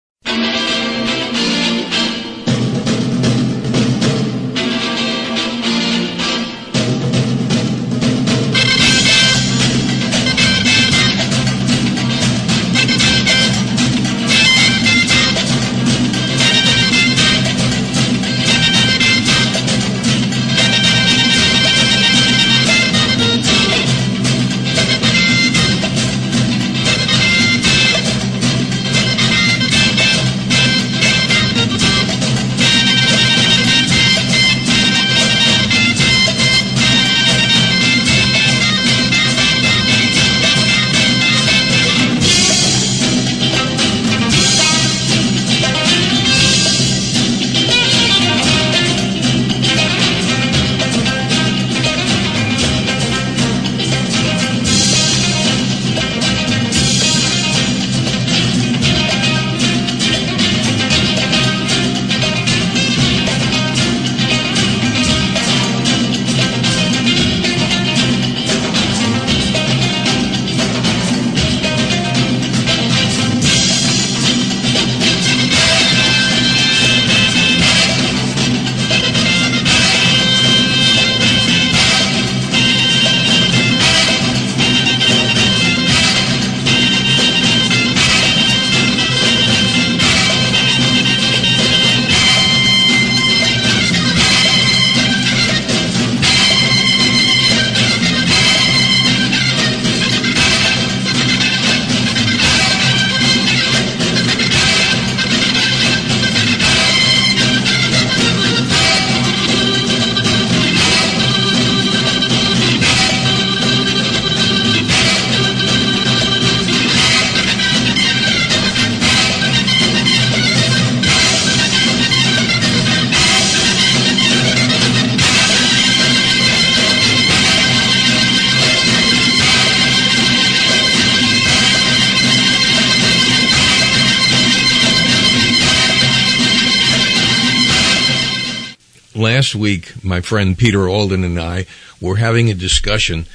Week, my friend Peter Alden and I were having a discussion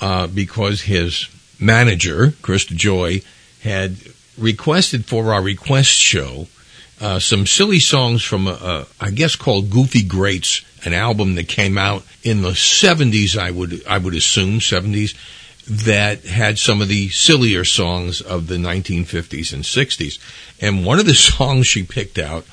uh, because his manager, Chris Joy, had requested for our request show uh, some silly songs from, uh, I guess, called Goofy Greats, an album that came out in the 70s, I would, I would assume, 70s. that had some of the sillier songs of the 1950s and 60s. And one of the songs she picked out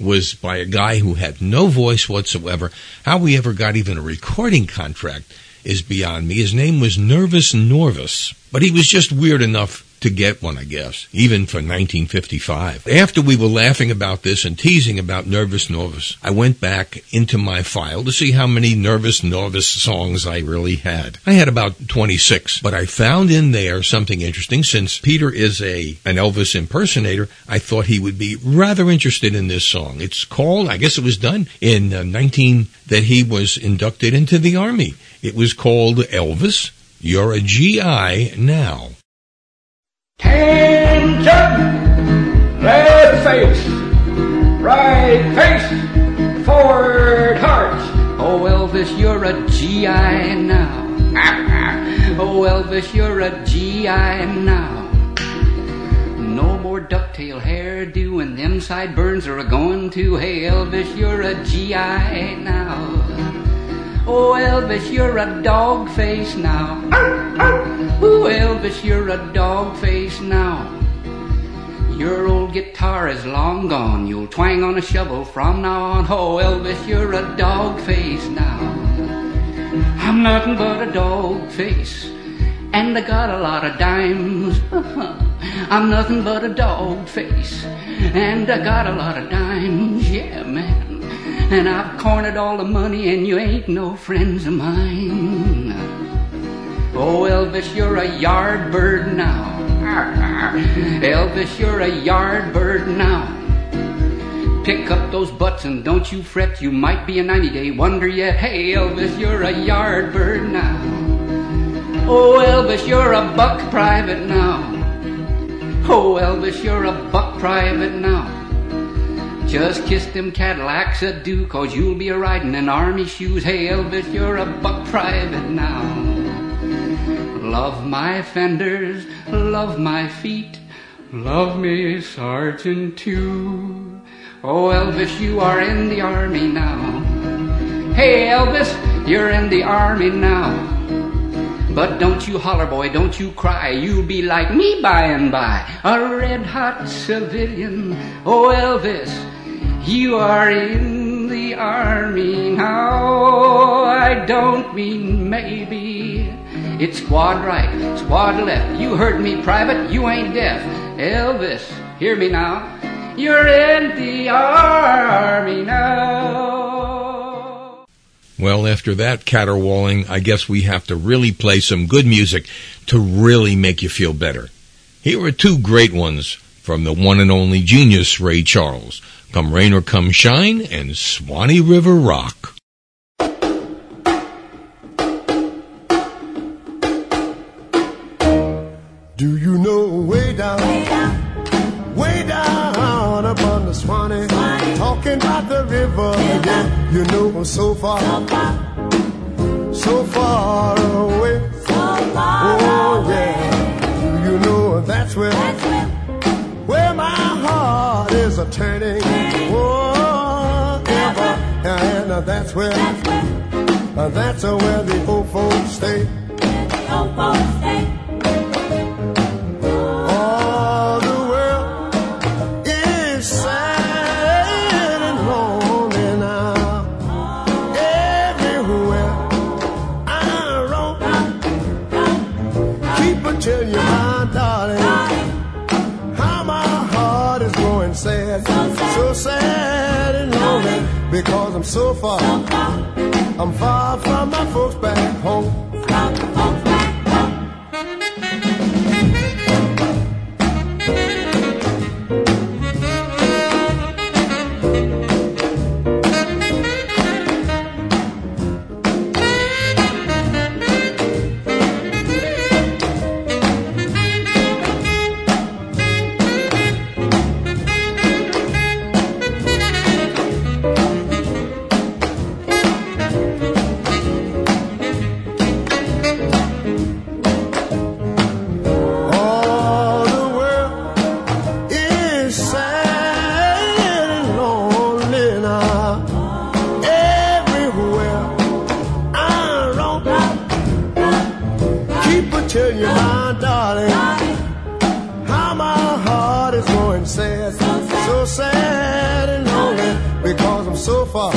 was by a guy who had no voice whatsoever. How we ever got even a recording contract is beyond me. His name was Nervous Norvus, but he was just weird enough to get one, I guess, even for 1955. After we were laughing about this and teasing about Nervous Norvus, I went back into my file to see how many Nervous Norvus songs I really had. I had about 26, but I found in there something interesting. Since Peter is a an Elvis impersonator, I thought he would be rather interested in this song. It's called, I guess it was done in uh, 19 that he was inducted into the army. It was called Elvis. You're a GI now. Attention! Red face, right face, forward heart. Oh, Elvis, you're a GI now. oh, Elvis, you're a GI now. No more ducktail hairdo and them sideburns are a going to. Hey, Elvis, you're a GI now. Oh, Elvis, you're a dog face now. Ooh, Elvis, you're a dog face now. Your old guitar is long gone. You'll twang on a shovel from now on. Oh, Elvis, you're a dog face now. I'm nothing but a dog face. And I got a lot of dimes. I'm nothing but a dog face. And I got a lot of dimes. Yeah, man. And I've cornered all the money, and you ain't no friends of mine. Oh, Elvis, you're a yard bird now. Elvis, you're a yard bird now. Pick up those butts and don't you fret, you might be a 90 day wonder yet. Hey, Elvis, you're a yard bird now. Oh, Elvis, you're a buck private now. Oh, Elvis, you're a buck private now. Just kiss them Cadillacs adieu, cause you'll be a riding in army shoes. Hey, Elvis, you're a buck private now. Love my fenders, love my feet, love me, Sergeant, too. Oh, Elvis, you are in the army now. Hey, Elvis, you're in the army now. But don't you holler, boy, don't you cry. You'll be like me by and by, a red hot civilian. Oh, Elvis, you are in the army now. I don't mean maybe. It's squad right, squad left. You heard me, private, you ain't deaf. Elvis, hear me now. You're in the army now. Well, after that caterwauling, I guess we have to really play some good music to really make you feel better. Here are two great ones from the one and only genius Ray Charles. Come Rain or Come Shine and Swanee River Rock. Do you know way down, way down, up on the Swanee, talking about the river, yeah, you know oh, so far, so far. away, oh yeah, do you know that's where, where my heart is a turning, oh ever, and uh, that's where, uh, that's where the old folks stay. The so far. I'm far from my folks back home. So far,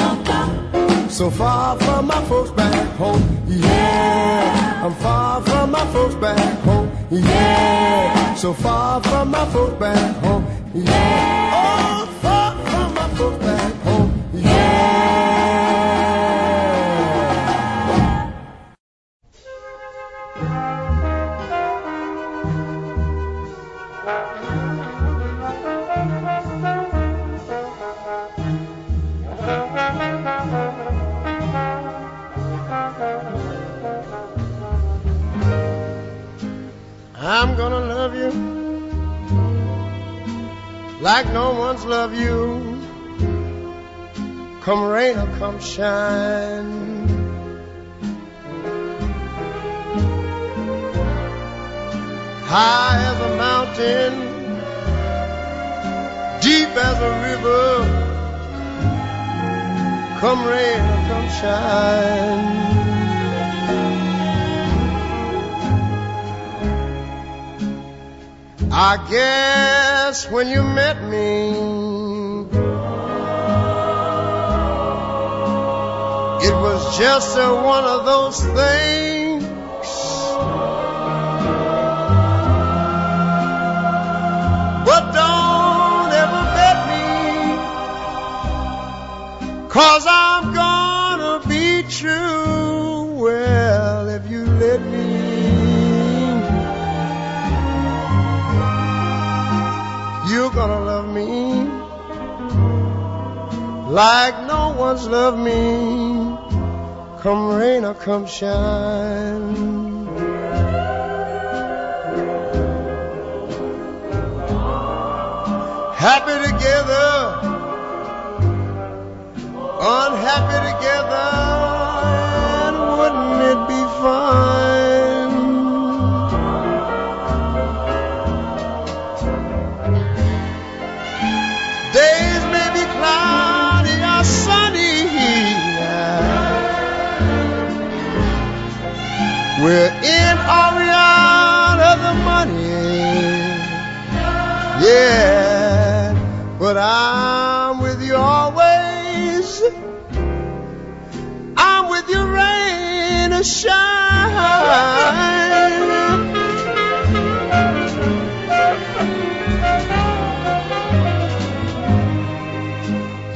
so far from my folks back home. Yeah, I'm far from my folks back home. Yeah, so far from my folks back home. Yeah, oh, I'm gonna love you like no one's loved you. Come rain or come shine. High as a mountain, deep as a river. Come rain or come shine. I guess when you met me, it was just a, one of those things. But don't ever bet me, cause I'm gonna be true. Like no one's loved me. Come rain or come shine. Happy together, unhappy together, and wouldn't it be fine? We're in or we out of the money. Yeah, but I'm with you always. I'm with you rain or shine.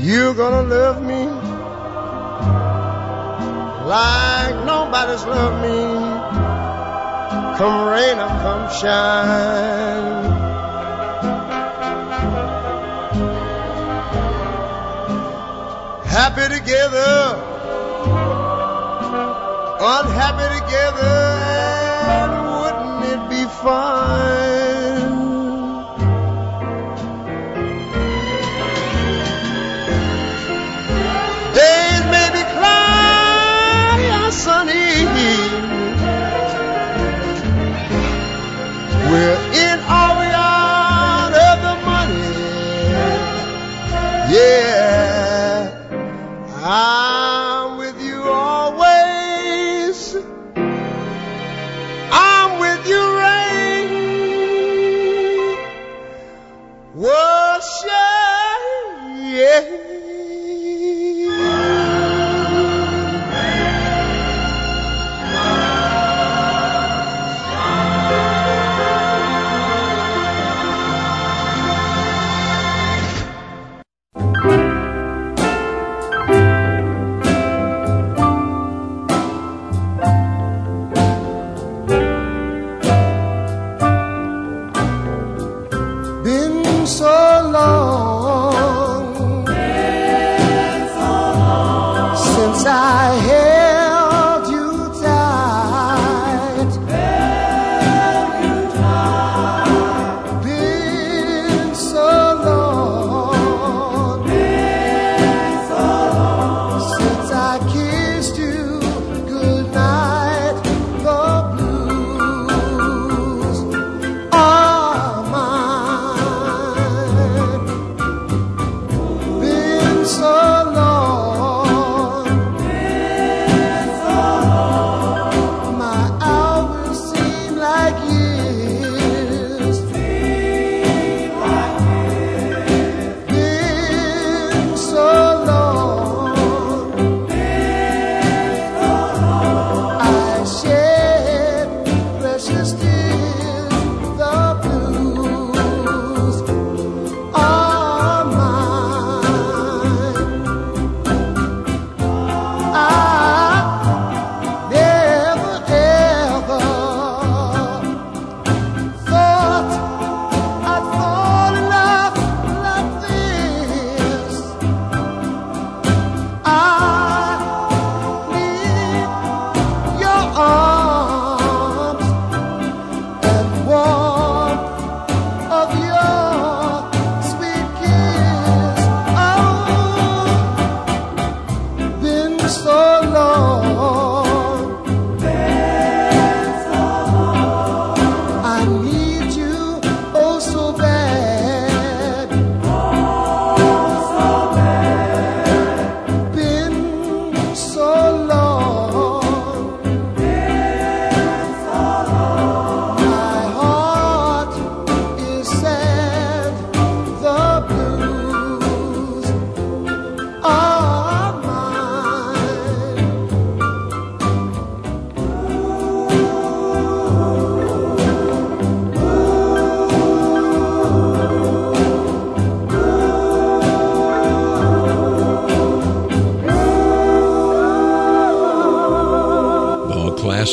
You're gonna love me like nobody's loved me. Come rain or come shine. Happy together, unhappy together, and wouldn't it be fine? Yeah,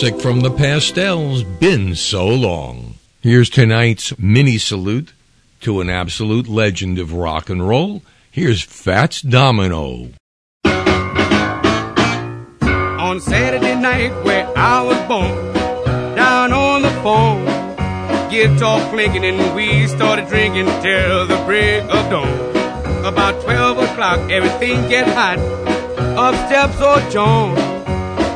classic from the Pastels, Been So Long. Here's tonight's mini salute to an absolute legend of rock and roll. Here's Fats Domino. on Saturday night where I was born. Down on the phone, guitar clinking and we started drinking till the break of dawn. About 12 o'clock, everything get hot. Up steps old John.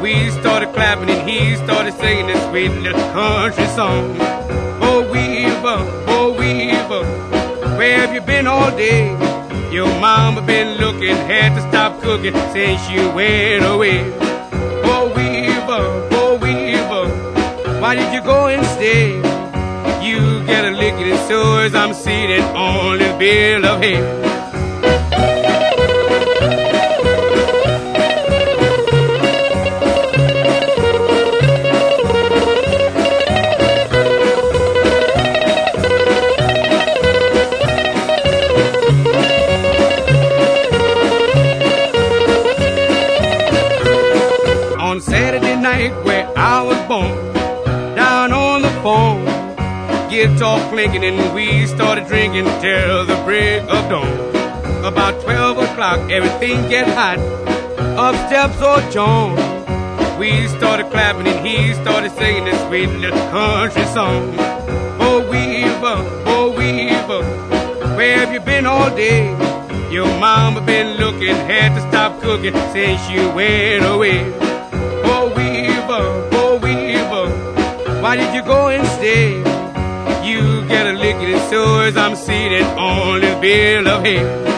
We started clapping and he started singing this sweet little country song. Oh Weaver, oh Weaver, where have you been all day? Your mama been looking, had to stop cooking since you went away. Oh Weaver, oh Weaver, why did you go and stay? You get a licking and so as I'm seated on this bill of hay. Guitar clinking and we started drinking till the break of dawn. About 12 o'clock, everything get hot. Up steps old John. We started clapping and he started singing this sweet little country song. Oh Weaver, oh Weaver, where have you been all day? Your mama been looking, had to stop cooking since you went away. Oh Weaver, oh Weaver, why did you go and stay? Get a so as I'm seated on this bill of hay.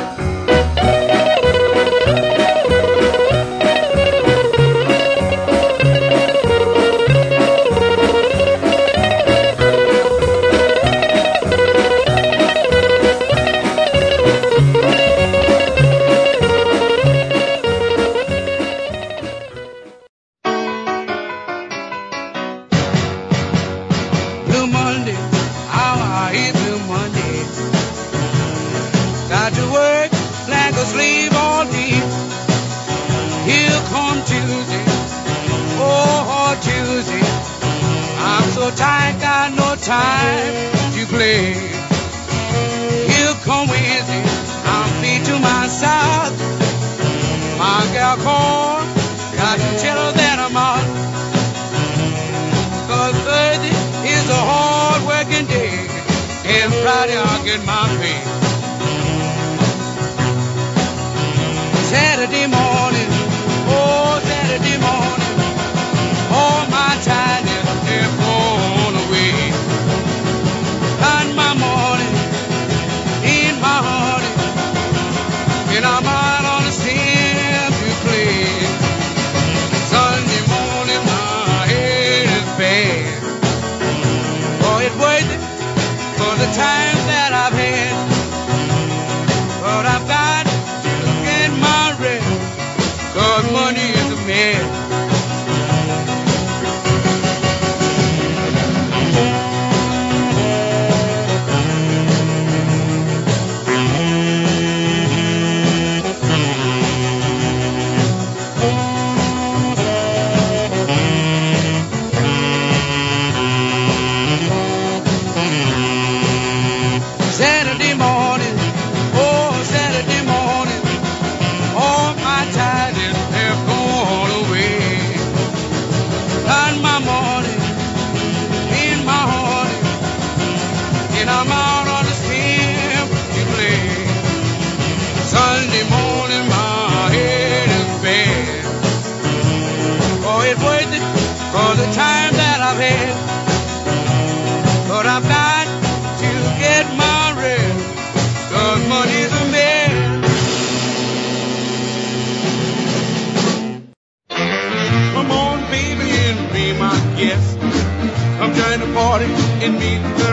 meet the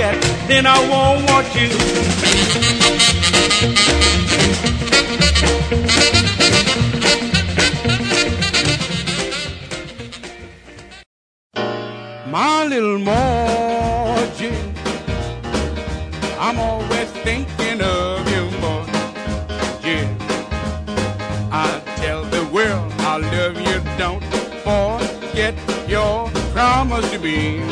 then I won't want you. My little Margie, I'm always thinking of you, Margie. I tell the world I love you, don't forget your promise to me.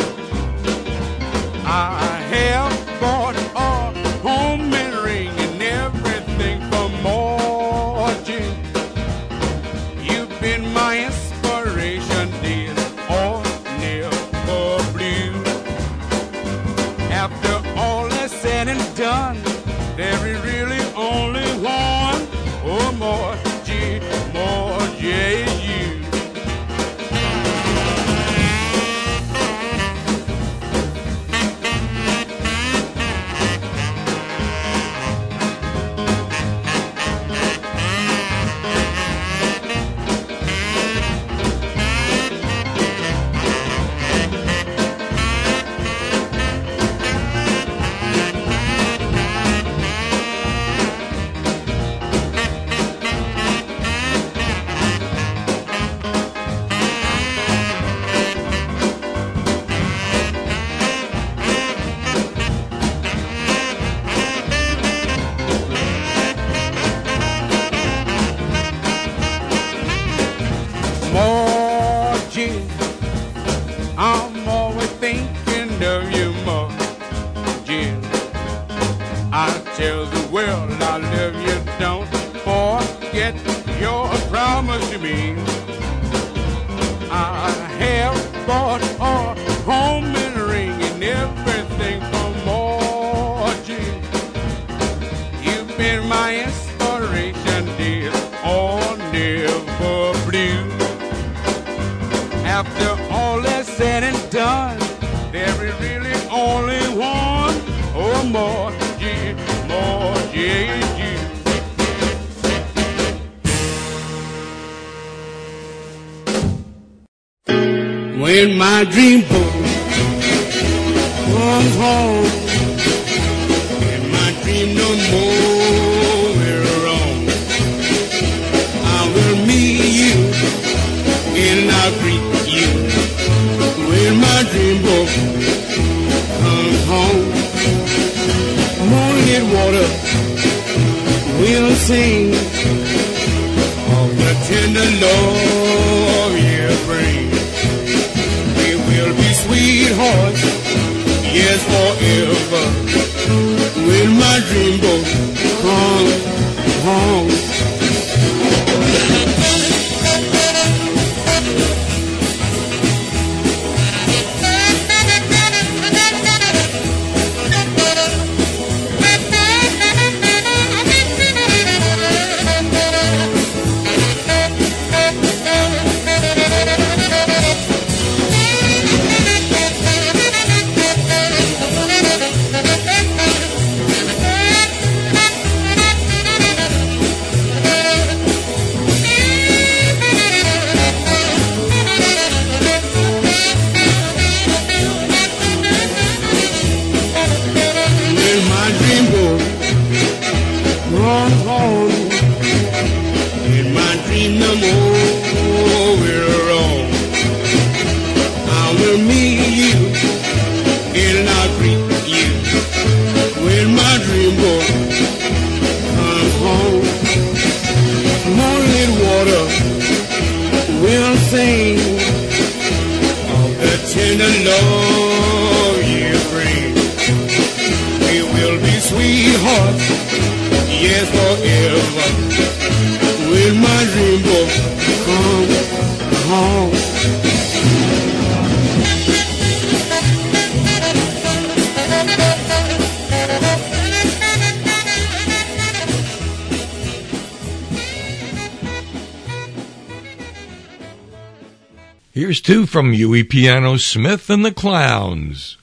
From Huey Piano Smith and the Clowns.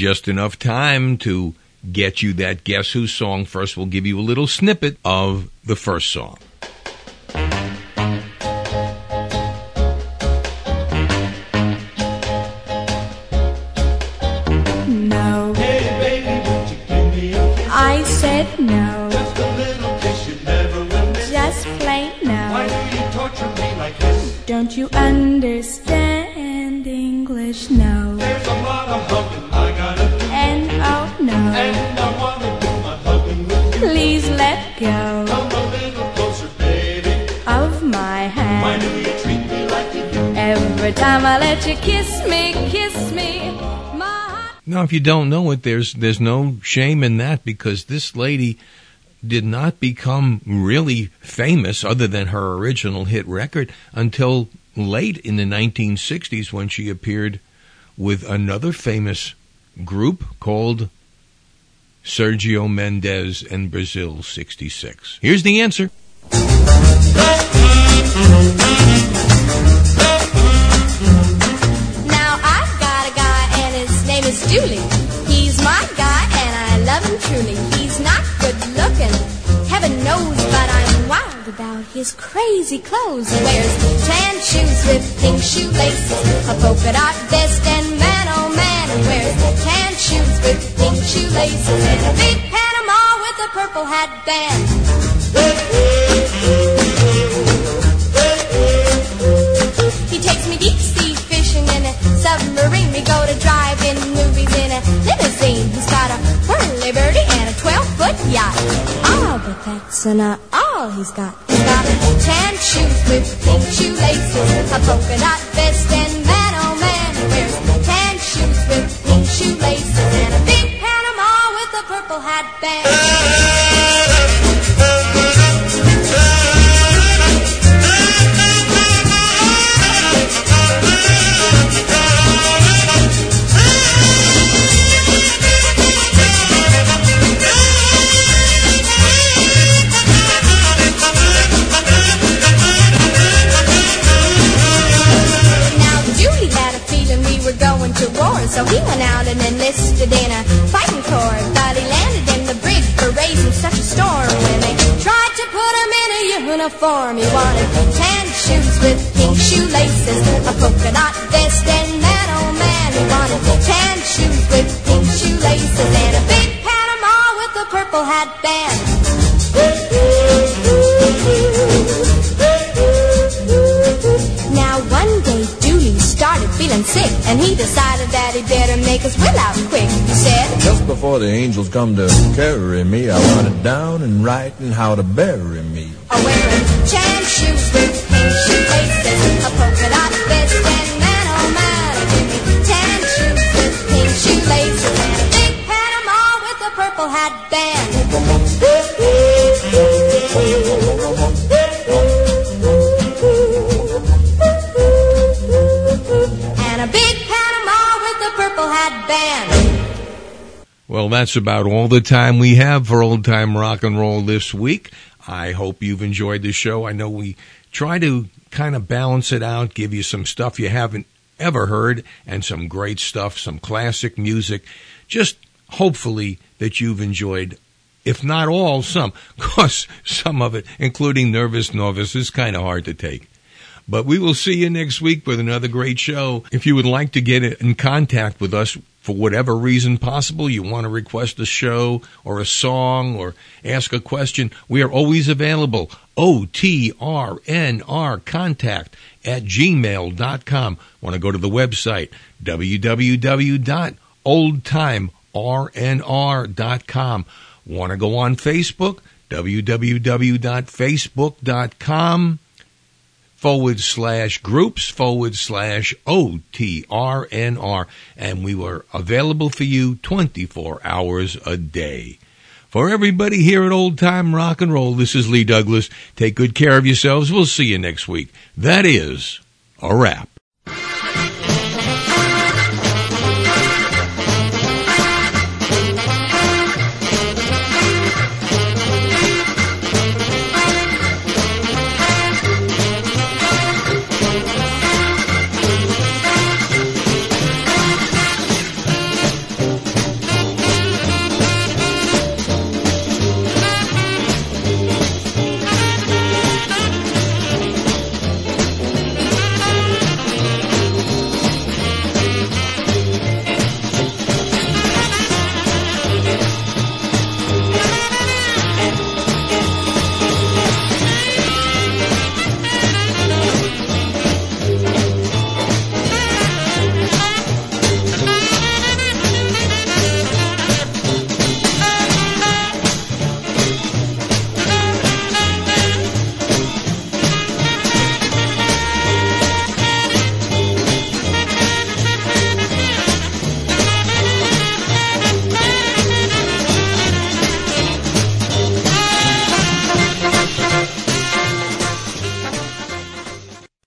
Just enough time to get you that Guess Who song. First, we'll give you a little snippet of the first song. Kiss me, kiss me. Now, if you don't know it, there's there's no shame in that because this lady did not become really famous other than her original hit record until late in the 1960s when she appeared with another famous group called Sergio Mendes and Brasil 66. Here's the answer. Dooley. He's my guy and I love him truly. He's not good looking, heaven knows, but I'm wild about his crazy clothes. He wears tan shoes with pink shoelaces, a polka dot vest, and man oh man, he wears tan shoes with pink shoelaces and a big Panama with a purple hat band. He takes me deep sea fishing in a submarine. We go to drive-in movies in a limousine. He's got a whirly birdie and a 12-foot yacht. Oh, but that's not all he's got. He's got tan shoes with pink shoelaces, a polka dot vest, and man, oh man, he wears tan shoes with pink shoelaces and a big Panama with a purple hat band. Before the angels come to carry me, I want it down in writing how to bury me. I'm wearing tan Well, that's about all the time we have for old time rock and roll this week. I hope you've enjoyed the show. I know we try to kind of balance it out, give you some stuff you haven't ever heard, and some great stuff, some classic music. Just hopefully that you've enjoyed, if not all, some. Of course, some of it, including Nervous Norvus, is kind of hard to take. But we will see you next week with another great show. If you would like to get in contact with us for whatever reason possible, you want to request a show or a song or ask a question, we are always available. O-T-R-N-R contact at gmail.com. Want to go to the website, www.oldtimernr.com. Want to go on Facebook, www.facebook.com forward slash groups forward slash OTRNR. And we were available for you 24 hours a day. For everybody here at Old Time Rock and Roll, this is Lee Douglas. Take good care of yourselves. We'll see you next week. That is a wrap.